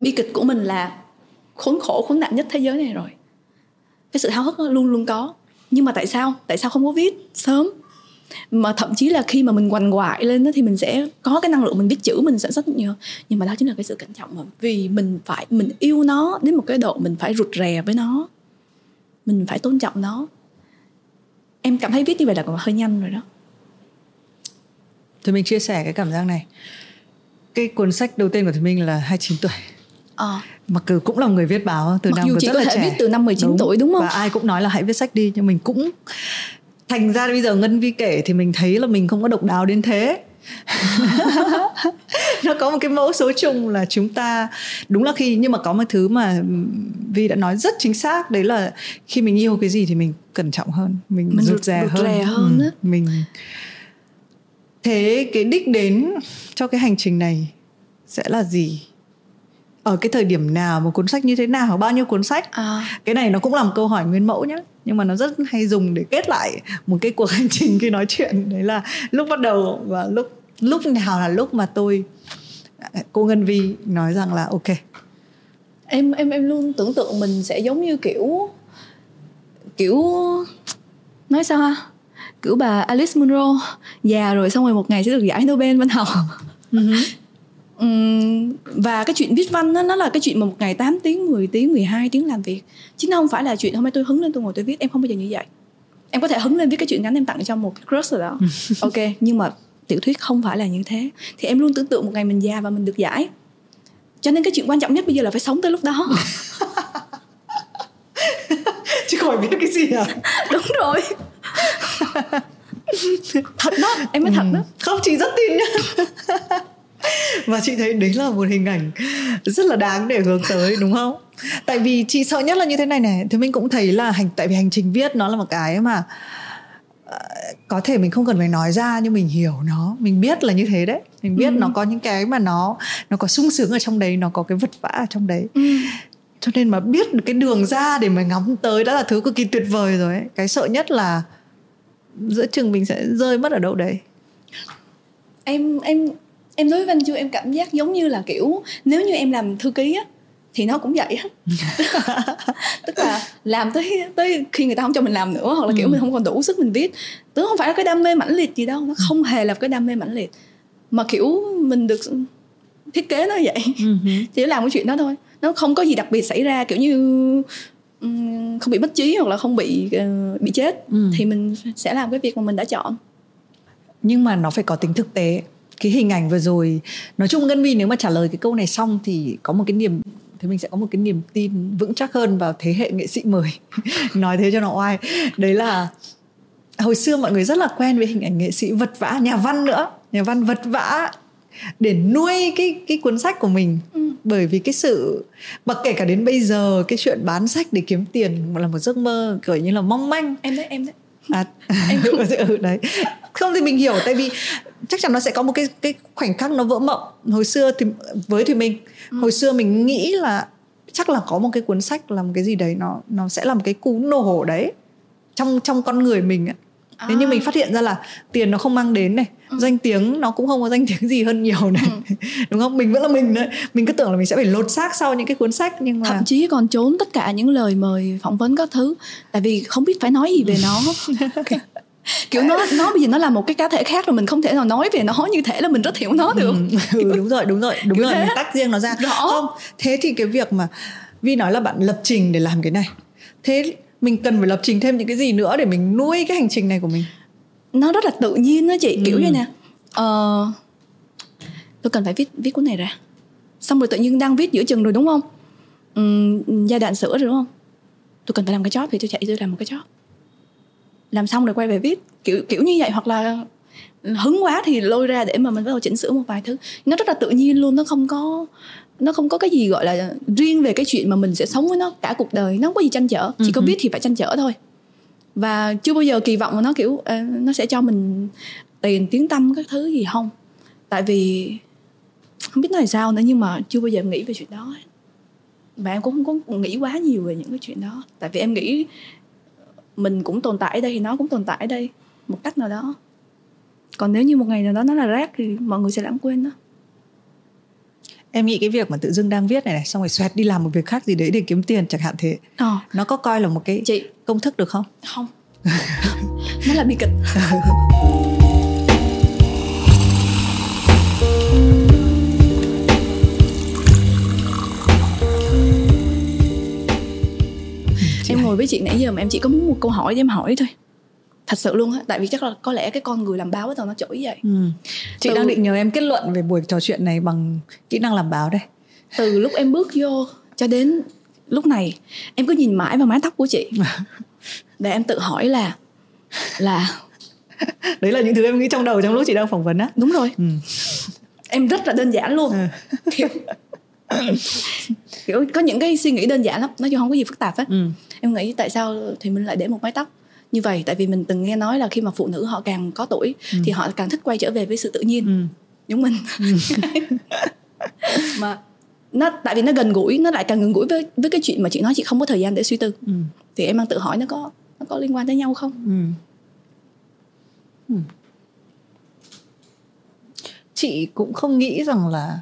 B: bi kịch của mình là khốn khổ, khốn nạn nhất thế giới này rồi. Cái sự háo hức luôn luôn có. Nhưng mà tại sao? Tại sao không có viết sớm? Mà thậm chí là khi mà mình quằn quại lên đó thì mình sẽ có cái năng lượng mình viết chữ mình sản xuất nhiều. Nhưng mà đó chính là cái sự cẩn trọng mà. Vì mình phải, mình yêu nó đến một cái độ mình phải rụt rè với nó. Mình phải tôn trọng nó. Em cảm thấy viết như vậy là còn hơi nhanh rồi đó.
A: Thì mình chia sẻ cái cảm giác này. Cái cuốn sách đầu tiên của thì mình là 29 tuổi à. mặc dù cũng là người viết báo từ
B: mặc
A: năm
B: dù
A: rất
B: có thể
A: trẻ.
B: viết từ năm 19 đúng. tuổi đúng không?
A: Và ai cũng nói là hãy viết sách đi nhưng mình cũng thành ra bây giờ ngân vi kể thì mình thấy là mình không có độc đáo đến thế. Nó có một cái mẫu số chung là chúng ta đúng là khi nhưng mà có một thứ mà vi đã nói rất chính xác đấy là khi mình yêu cái gì thì mình cẩn trọng hơn mình, mình rụt rè hơn,
B: rè hơn ừ,
A: mình thế cái đích đến cho cái hành trình này sẽ là gì ở cái thời điểm nào một cuốn sách như thế nào bao nhiêu cuốn sách. À. cái này nó cũng là một câu hỏi nguyên mẫu nhé nhưng mà nó rất hay dùng để kết lại một cái cuộc hành trình khi nói chuyện. Đấy là lúc bắt đầu và lúc lúc nào là lúc mà tôi cô ngân vi nói rằng là ok.
B: Em em em luôn tưởng tượng mình sẽ giống như kiểu kiểu nói sao ha? Kiểu bà Alice Munro già rồi xong rồi một ngày sẽ được giải Nobel văn học. Uh-huh và cái chuyện viết văn đó, nó là cái chuyện mà một ngày 8 tiếng, 10 tiếng, 12 tiếng làm việc. Chứ nó không phải là chuyện hôm nay tôi hứng lên tôi ngồi tôi viết Em không bao giờ như vậy. Em có thể hứng lên viết cái chuyện ngắn em tặng cho một cái crush rồi đó. Ok, nhưng mà tiểu thuyết không phải là như thế. Thì em luôn tưởng tượng một ngày mình già và mình được giải. Cho nên cái chuyện quan trọng nhất bây giờ là phải sống tới lúc đó.
A: Chứ khỏi biết cái gì à?
B: Đúng rồi. Thật đó, em mới thật đó.
A: Không, chị rất tin nhá và chị thấy đấy là một hình ảnh rất là đáng để hướng tới đúng không tại vì chị sợ nhất là như thế này này thì mình cũng thấy là hành tại vì hành trình viết nó là một cái mà uh, có thể mình không cần phải nói ra nhưng mình hiểu nó mình biết là như thế đấy mình biết ừ. nó có những cái mà nó nó có sung sướng ở trong đấy nó có cái vật vã ở trong đấy ừ. cho nên mà biết được cái đường ra để mà ngắm tới đó là thứ cực kỳ tuyệt vời rồi ấy. cái sợ nhất là giữa chừng mình sẽ rơi mất ở đâu đấy
B: em em em đối với Văn Chu em cảm giác giống như là kiểu nếu như em làm thư ký á thì nó cũng vậy á. Tức là làm tới tới khi người ta không cho mình làm nữa hoặc là kiểu ừ. mình không còn đủ sức mình viết. Tức không phải là cái đam mê mãnh liệt gì đâu nó không hề là cái đam mê mãnh liệt. Mà kiểu mình được thiết kế nó vậy. Uh-huh. chỉ làm cái chuyện đó thôi. Nó không có gì đặc biệt xảy ra kiểu như không bị mất trí hoặc là không bị uh, bị chết ừ. thì mình sẽ làm cái việc mà mình đã chọn.
A: Nhưng mà nó phải có tính thực tế cái hình ảnh vừa rồi. Nói chung ngân vi nếu mà trả lời cái câu này xong thì có một cái niềm thì mình sẽ có một cái niềm tin vững chắc hơn vào thế hệ nghệ sĩ mới. Nói thế cho nó oai. Đấy là hồi xưa mọi người rất là quen với hình ảnh nghệ sĩ vật vã nhà văn nữa. Nhà văn vật vã để nuôi cái cái cuốn sách của mình. Ừ. bởi vì cái sự mặc kể cả đến bây giờ cái chuyện bán sách để kiếm tiền là một giấc mơ kiểu như là mong manh.
B: Em đấy em đấy
A: à em không ừ, đấy. Không thì mình hiểu tại vì chắc chắn nó sẽ có một cái cái khoảnh khắc nó vỡ mộng. Hồi xưa thì với thì mình ừ. hồi xưa mình nghĩ là chắc là có một cái cuốn sách làm cái gì đấy nó nó sẽ làm cái cú nổ đấy trong trong con người mình ấy à. nếu như mình phát hiện ra là tiền nó không mang đến này ừ. danh tiếng nó cũng không có danh tiếng gì hơn nhiều này ừ. đúng không mình vẫn là mình đấy mình cứ tưởng là mình sẽ phải lột xác sau những cái cuốn sách nhưng mà
B: thậm chí còn trốn tất cả những lời mời phỏng vấn các thứ tại vì không biết phải nói gì về nó kiểu nó nó bây giờ nó là một cái cá thể khác rồi mình không thể nào nói về nó như thể là mình rất hiểu nó được
A: ừ, ừ đúng rồi đúng rồi đúng rồi thế. mình tách riêng nó ra Rõ. không thế thì cái việc mà vi nói là bạn lập trình để làm cái này thế mình cần phải lập trình thêm những cái gì nữa để mình nuôi cái hành trình này của mình?
B: Nó rất là tự nhiên đó chị kiểu ừ. như nè. Ờ, tôi cần phải viết viết cuốn này ra. Xong rồi tự nhiên đang viết giữa chừng rồi đúng không? Ừ, giai đoạn sửa rồi đúng không? Tôi cần phải làm cái job thì tôi chạy tôi làm một cái job. Làm xong rồi quay về viết. Kiểu kiểu như vậy hoặc là hứng quá thì lôi ra để mà mình bắt đầu chỉnh sửa một vài thứ. Nó rất là tự nhiên luôn nó không có nó không có cái gì gọi là riêng về cái chuyện mà mình sẽ sống với nó cả cuộc đời nó không có gì tranh chở chỉ có biết ừ thì phải tranh chở thôi. Và chưa bao giờ kỳ vọng mà nó kiểu uh, nó sẽ cho mình tiền tiếng tâm các thứ gì không. Tại vì không biết nói là sao nữa nhưng mà chưa bao giờ nghĩ về chuyện đó. Và em cũng không có nghĩ quá nhiều về những cái chuyện đó. Tại vì em nghĩ mình cũng tồn tại ở đây thì nó cũng tồn tại ở đây một cách nào đó. Còn nếu như một ngày nào đó nó là rác thì mọi người sẽ lãng quên đó
A: em nghĩ cái việc mà tự dưng đang viết này này xong rồi xoẹt đi làm một việc khác gì đấy để kiếm tiền chẳng hạn thế. Ờ. nó có coi là một cái chị. công thức được không?
B: Không. Nó là bi kịch. Em ngồi với chị nãy giờ mà em chỉ có muốn một câu hỏi để em hỏi thôi thật sự luôn á tại vì chắc là có lẽ cái con người làm báo bắt đầu nó trỗi vậy ừ.
A: chị từ... đang định nhờ em kết luận về buổi trò chuyện này bằng kỹ năng làm báo đây
B: từ lúc em bước vô cho đến lúc này em cứ nhìn mãi vào mái tóc của chị để em tự hỏi là là
A: đấy là những thứ em nghĩ trong đầu trong lúc chị đang phỏng vấn á
B: đúng rồi ừ. em rất là đơn giản luôn ừ. kiểu, kiểu có những cái suy nghĩ đơn giản lắm nói chung không có gì phức tạp hết ừ. em nghĩ tại sao thì mình lại để một mái tóc như vậy tại vì mình từng nghe nói là khi mà phụ nữ họ càng có tuổi ừ. thì họ càng thích quay trở về với sự tự nhiên ừ. giống mình ừ. mà nó tại vì nó gần gũi nó lại càng gần gũi với với cái chuyện mà chị nói chị không có thời gian để suy tư ừ. thì em đang tự hỏi nó có nó có liên quan tới nhau không ừ.
A: Ừ. chị cũng không nghĩ rằng là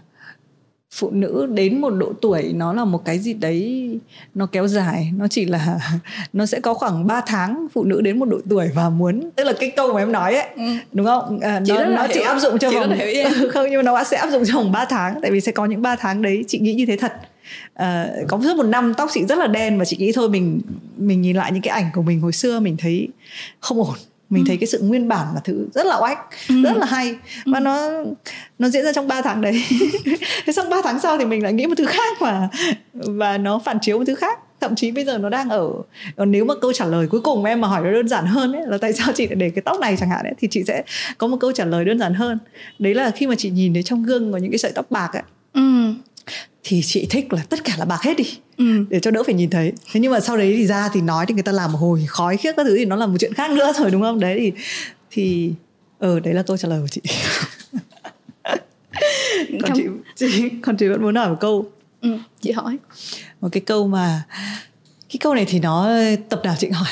A: phụ nữ đến một độ tuổi nó là một cái gì đấy nó kéo dài. Nó chỉ là nó sẽ có khoảng 3 tháng phụ nữ đến một độ tuổi và muốn tức là cái câu mà em nói ấy ừ. đúng không? À, chị nó, nó chỉ áp dụng cho vòng không nhưng mà nó sẽ áp dụng trong vòng 3 tháng tại vì sẽ có những 3 tháng đấy chị nghĩ như thế thật. À, có suốt một năm tóc chị rất là đen và chị nghĩ thôi mình mình nhìn lại những cái ảnh của mình hồi xưa mình thấy không ổn mình ừ. thấy cái sự nguyên bản là thứ rất là oách ừ. rất là hay và ừ. nó nó diễn ra trong 3 tháng đấy thế xong 3 tháng sau thì mình lại nghĩ một thứ khác mà và nó phản chiếu một thứ khác thậm chí bây giờ nó đang ở nếu mà câu trả lời cuối cùng em mà hỏi nó đơn giản hơn ấy là tại sao chị lại để cái tóc này chẳng hạn ấy thì chị sẽ có một câu trả lời đơn giản hơn đấy là khi mà chị nhìn thấy trong gương có những cái sợi tóc bạc ấy ừ. Thì chị thích là tất cả là bạc hết đi. Ừ. để cho đỡ phải nhìn thấy. Thế nhưng mà sau đấy thì ra thì nói thì người ta làm một hồi khói khiếc các thứ thì nó là một chuyện khác nữa rồi đúng không? Đấy thì thì ờ đấy là câu trả lời của chị. Còn chị, chị còn chị vẫn muốn hỏi một câu.
B: Ừ, chị hỏi.
A: Một cái câu mà cái câu này thì nó tập nào chị hỏi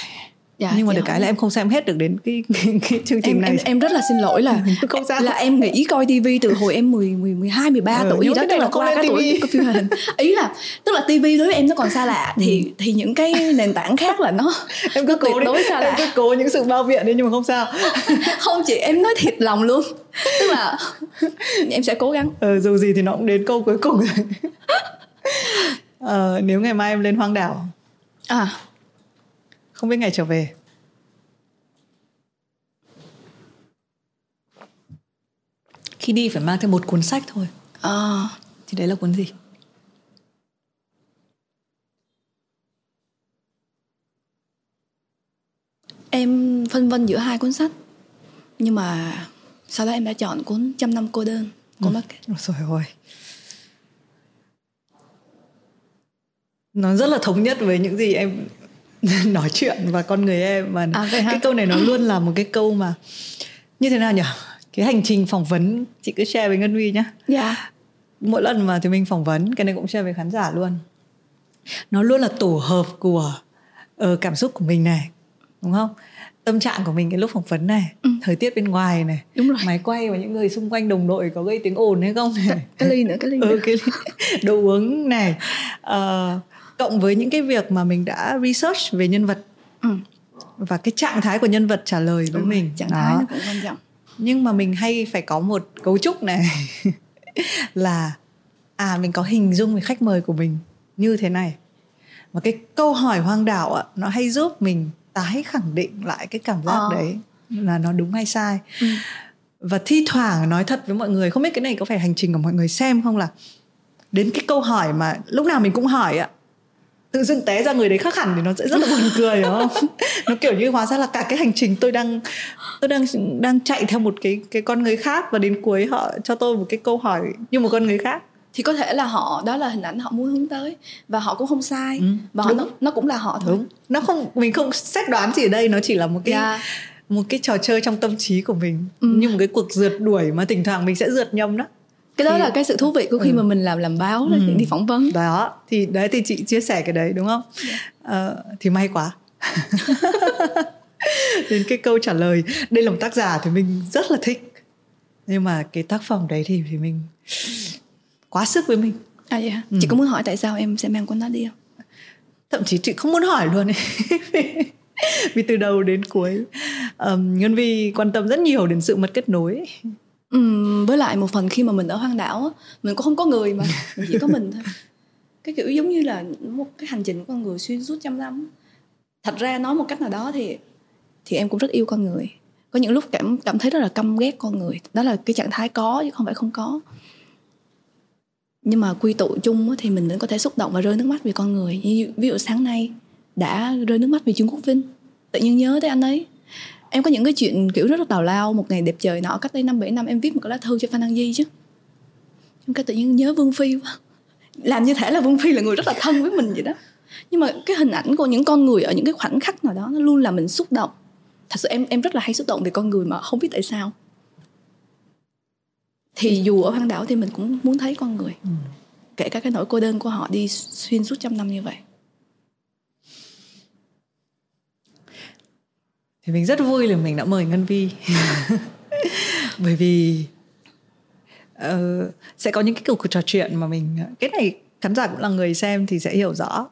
A: dạ, nhưng mà được cái là em không xem hết được đến cái cái, cái chương trình
B: em,
A: này.
B: em em rất là xin lỗi là không sao. là em nghĩ coi tivi từ hồi em 10 10 12 13 ừ, tuổi gì đó tức là qua cái tuổi của phim hình. Ý là tức là tivi đối với em nó còn xa lạ thì ừ. thì những cái nền tảng khác là nó
A: em cứ cố đối xa lạ. Em cứ cố những sự bao biện đi nhưng mà không sao.
B: Không chị em nói thiệt lòng luôn. Tức là em sẽ cố gắng.
A: Ừ, dù gì thì nó cũng đến câu cuối cùng rồi. Ờ, nếu ngày mai em lên hoang đảo.
B: À
A: không biết ngày trở về. Khi đi phải mang theo một cuốn sách thôi.
B: À.
A: thì đấy là cuốn gì?
B: Em phân vân giữa hai cuốn sách. Nhưng mà sau đó em đã chọn cuốn trăm năm cô đơn của ừ. Mark
A: rồi ôi nó rất là thống nhất với những gì em nói chuyện và con người em. Mà à, cái câu này nó luôn là một cái câu mà như thế nào nhỉ? Cái hành trình phỏng vấn chị cứ share với ngân huy nhá.
B: Dạ. Yeah.
A: mỗi lần mà thì mình phỏng vấn cái này cũng share với khán giả luôn. Nó luôn là tổ hợp của uh, cảm xúc của mình này đúng không? Tâm trạng của mình cái lúc phỏng vấn này ừ. thời tiết bên ngoài này
B: đúng rồi.
A: máy quay và những người xung quanh đồng đội có gây tiếng ồn hay không?
B: Này cái ly nữa cái ly ừ, nữa.
A: cái ly. đồ uống này. Uh, cộng với những cái việc mà mình đã research về nhân vật
B: ừ.
A: và cái trạng thái của nhân vật trả lời với mình
B: trạng Đó. thái nó cũng quan trọng
A: nhưng mà mình hay phải có một cấu trúc này là à mình có hình dung về khách mời của mình như thế này và cái câu hỏi hoang đảo ạ nó hay giúp mình tái khẳng định lại cái cảm giác ờ. đấy là nó đúng hay sai
B: ừ.
A: và thi thoảng nói thật với mọi người không biết cái này có phải hành trình của mọi người xem không là đến cái câu hỏi mà lúc nào mình cũng hỏi ạ tự dưng té ra người đấy khác hẳn thì nó sẽ rất là buồn cười đúng không? Nó kiểu như hóa ra là cả cái hành trình tôi đang tôi đang đang chạy theo một cái cái con người khác và đến cuối họ cho tôi một cái câu hỏi như một con người khác.
B: Thì có thể là họ đó là hình ảnh họ muốn hướng tới và họ cũng không sai ừ, và họ nó, nó cũng là họ thôi.
A: Đúng. Nó không mình không xét đoán gì ở đây nó chỉ là một cái yeah. Một cái trò chơi trong tâm trí của mình ừ. như một cái cuộc rượt đuổi mà thỉnh thoảng mình sẽ rượt nhầm đó
B: cái đó thì, là cái sự thú vị của khi ừ. mà mình làm làm báo ừ. đi phỏng vấn
A: đó thì đấy thì chị chia sẻ cái đấy đúng không yeah. Dạ. ờ, thì may quá đến cái câu trả lời đây là một tác giả thì mình rất là thích nhưng mà cái tác phẩm đấy thì thì mình quá sức với mình
B: à dạ ừ. chị có muốn hỏi tại sao em sẽ mang cuốn đó đi không
A: thậm chí chị không muốn hỏi luôn ấy vì từ đầu đến cuối um, ngân vi quan tâm rất nhiều đến sự mật kết nối
B: ừ, với lại một phần khi mà mình ở hoang đảo mình cũng không có người mà chỉ có mình thôi. Cái kiểu giống như là một cái hành trình của con người xuyên suốt trăm năm thật ra nói một cách nào đó thì thì em cũng rất yêu con người. Có những lúc cảm cảm thấy rất là căm ghét con người. Đó là cái trạng thái có chứ không phải không có. Nhưng mà quy tụ chung thì mình vẫn có thể xúc động và rơi nước mắt vì con người. Như ví dụ sáng nay đã rơi nước mắt vì Trương Quốc Vinh. Tự nhiên nhớ tới anh ấy em có những cái chuyện kiểu rất là tào lao một ngày đẹp trời nọ cách đây năm bảy năm em viết một cái lá thư cho Phan Đăng Di chứ. Nhưng cái tự nhiên nhớ Vương Phi quá. Làm như thể là Vương Phi là người rất là thân với mình vậy đó. Nhưng mà cái hình ảnh của những con người ở những cái khoảnh khắc nào đó nó luôn làm mình xúc động. Thật sự em em rất là hay xúc động về con người mà không biết tại sao. Thì dù ở hoang đảo thì mình cũng muốn thấy con người. Ừ. kể cả cái nỗi cô đơn của họ đi xuyên suốt trăm năm như vậy
A: thì mình rất vui là mình đã mời ngân vi. Bởi vì uh, sẽ có những cái cuộc trò chuyện mà mình cái này khán giả cũng là người xem thì sẽ hiểu rõ.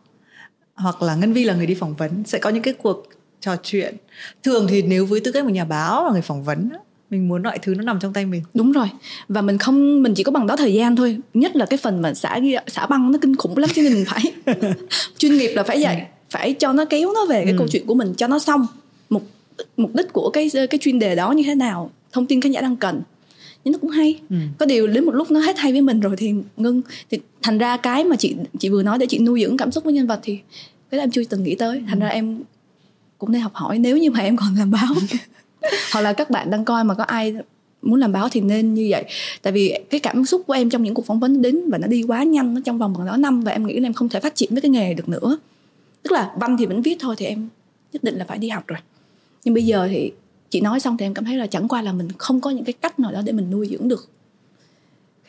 A: Hoặc là ngân vi là người đi phỏng vấn sẽ có những cái cuộc trò chuyện. Thường thì nếu với tư cách một nhà báo và người phỏng vấn mình muốn mọi thứ nó nằm trong tay mình.
B: Đúng rồi. Và mình không mình chỉ có bằng đó thời gian thôi. Nhất là cái phần mà xả xả băng nó kinh khủng lắm cho nên mình phải chuyên nghiệp là phải vậy ừ. phải cho nó kéo nó về cái ừ. câu chuyện của mình cho nó xong mục đích của cái cái chuyên đề đó như thế nào thông tin khán giả đang cần. Nhưng nó cũng hay. Ừ. có điều đến một lúc nó hết hay với mình rồi thì ngưng. Thì thành ra cái mà chị chị vừa nói để chị nuôi dưỡng cảm xúc với nhân vật thì cái đó em chưa từng nghĩ tới. Thành ừ. ra em cũng nên học hỏi. Nếu như mà em còn làm báo hoặc là các bạn đang coi mà có ai muốn làm báo thì nên như vậy. Tại vì cái cảm xúc của em trong những cuộc phỏng vấn đến và nó đi quá nhanh nó trong vòng bằng đó năm và em nghĩ là em không thể phát triển với cái nghề được nữa. Tức là văn thì vẫn viết thôi thì em nhất định là phải đi học rồi nhưng bây giờ thì chị nói xong thì em cảm thấy là chẳng qua là mình không có những cái cách nào đó để mình nuôi dưỡng được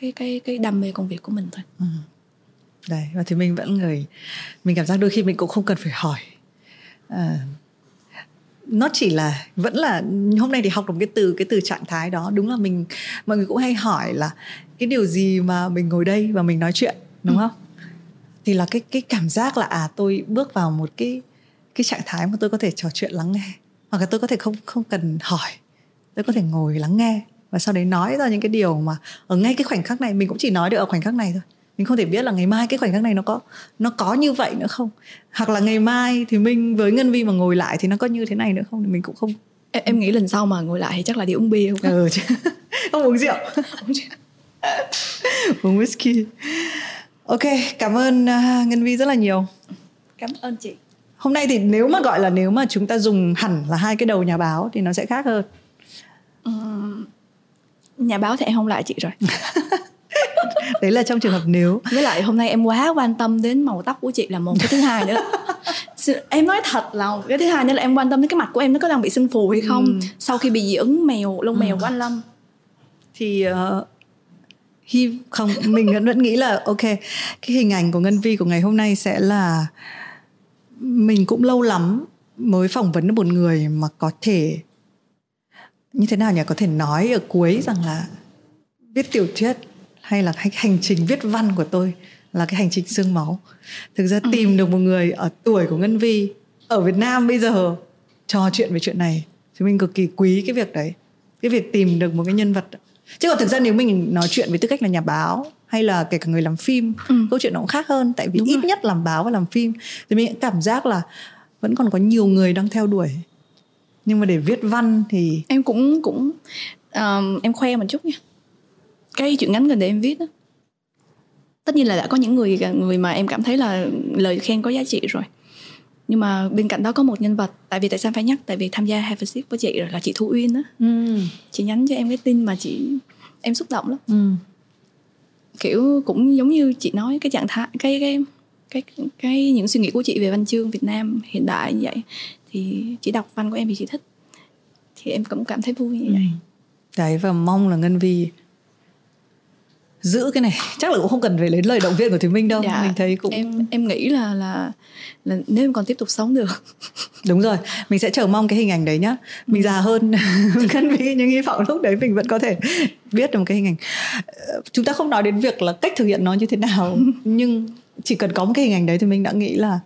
B: cái cái cái đam mê công việc của mình thôi.
A: Ừ. đấy và thì mình vẫn người mình cảm giác đôi khi mình cũng không cần phải hỏi. À, nó chỉ là vẫn là hôm nay thì học được cái từ cái từ trạng thái đó. Đúng là mình mọi người cũng hay hỏi là cái điều gì mà mình ngồi đây và mình nói chuyện đúng ừ. không? Thì là cái cái cảm giác là à tôi bước vào một cái cái trạng thái mà tôi có thể trò chuyện lắng nghe hoặc là tôi có thể không không cần hỏi. Tôi có thể ngồi lắng nghe và sau đấy nói ra những cái điều mà ở ngay cái khoảnh khắc này mình cũng chỉ nói được ở khoảnh khắc này thôi. Mình không thể biết là ngày mai cái khoảnh khắc này nó có nó có như vậy nữa không? Hoặc là ngày mai thì mình với ngân vi mà ngồi lại thì nó có như thế này nữa không? Thì mình cũng không
B: em, em nghĩ lần sau mà ngồi lại thì chắc là đi uống bia
A: không? Ừ, không uống rượu. Uống whisky. Ok cảm ơn uh, ngân vi rất là nhiều.
B: Cảm ơn chị
A: hôm nay thì nếu mà gọi là nếu mà chúng ta dùng hẳn là hai cái đầu nhà báo thì nó sẽ khác hơn.
B: Uhm, nhà báo thì em không lại chị rồi.
A: Đấy là trong trường hợp nếu.
B: Với lại hôm nay em quá quan tâm đến màu tóc của chị là một cái thứ hai nữa. Em nói thật là cái thứ hai nữa là em quan tâm đến cái mặt của em nó có đang bị sưng phù hay không. Ừ. sau khi bị dị ứng mèo lông ừ. mèo của anh lâm.
A: Thì uh, hy không mình vẫn vẫn nghĩ là ok cái hình ảnh của ngân vi của ngày hôm nay sẽ là mình cũng lâu lắm mới phỏng vấn được một người mà có thể như thế nào nhỉ? Có thể nói ở cuối rằng là viết tiểu thuyết hay là hành trình viết văn của tôi là cái hành trình xương máu. Thực ra ừ. tìm được một người ở tuổi của ngân vi ở việt nam bây giờ trò chuyện về chuyện này. Thì mình cực kỳ quý cái việc đấy cái việc tìm được một cái nhân vật. Chứ còn thực ra nếu mình nói chuyện với tư cách là nhà báo hay là kể cả người làm phim ừ. câu chuyện nó cũng khác hơn tại vì Đúng ít rồi. nhất làm báo và làm phim thì mình cảm giác là vẫn còn có nhiều người đang theo đuổi nhưng mà để viết văn thì
B: em cũng cũng um, em khoe một chút nha cái chuyện ngắn gần đây em viết đó tất nhiên là đã có những người người mà em cảm thấy là lời khen có giá trị rồi nhưng mà bên cạnh đó có một nhân vật tại vì tại sao phải nhắc tại vì tham gia have a sip với chị rồi là chị thu uyên á ừ. chị nhắn cho em cái tin mà chị em xúc động lắm ừ kiểu cũng giống như chị nói, cái trạng thái, cái cái cái cái những suy nghĩ của chị về văn chương Việt Nam hiện đại như vậy thì chị đọc văn của em thì chị thích thì em cũng cảm thấy vui như vậy ừ.
A: đấy và mong là ngân vi giữ cái này. Chắc là cũng không cần phải lấy lời động viên của thùy minh đâu. Dạ, mình thấy cũng
B: em em nghĩ là là là nếu em còn tiếp tục sống được.
A: Đúng rồi mình sẽ chờ mong cái hình ảnh đấy nhá. Mình ừ. già hơn cân vi nhưng hy vọng lúc đấy mình vẫn có thể biết được một cái hình ảnh. Chúng ta không nói đến việc là cách thực hiện nó như thế nào nhưng chỉ cần có một cái hình ảnh đấy thì mình đã nghĩ là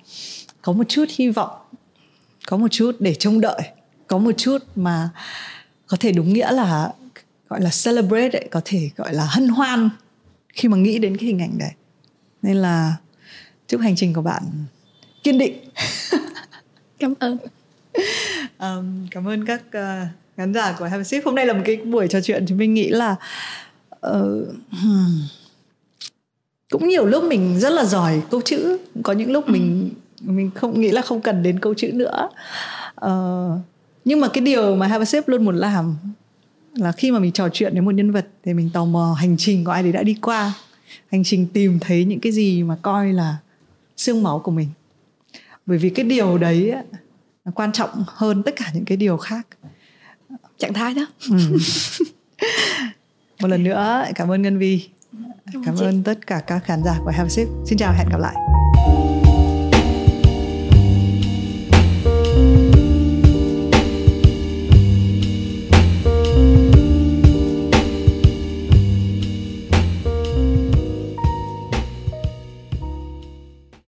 A: có một chút hy vọng có một chút để trông đợi có một chút mà có thể đúng nghĩa là gọi là celebrate ấy, có thể gọi là hân hoan khi mà nghĩ đến cái hình ảnh đấy. Nên là chúc hành trình của bạn kiên định.
B: Cảm ơn.
A: Um, cảm ơn các uh, khán giả của Have a Sip hôm nay là một cái buổi trò chuyện chúng mình nghĩ là uh, hmm, cũng nhiều lúc mình rất là giỏi câu chữ có những lúc mình mình không nghĩ là không cần đến câu chữ nữa. Uh, nhưng mà cái điều mà Have a Sip luôn muốn làm là khi mà mình trò chuyện với một nhân vật thì mình tò mò hành trình của ai đấy đã đi qua hành trình tìm thấy những cái gì mà coi là xương máu của mình. Bởi vì cái điều đấy là quan trọng hơn tất cả những cái điều khác.
B: Trạng thái đó. Ừ.
A: một lần nữa cảm ơn ngân vi. Cảm, cảm ơn tất cả các khán giả của Have Sip. Xin chào hẹn gặp lại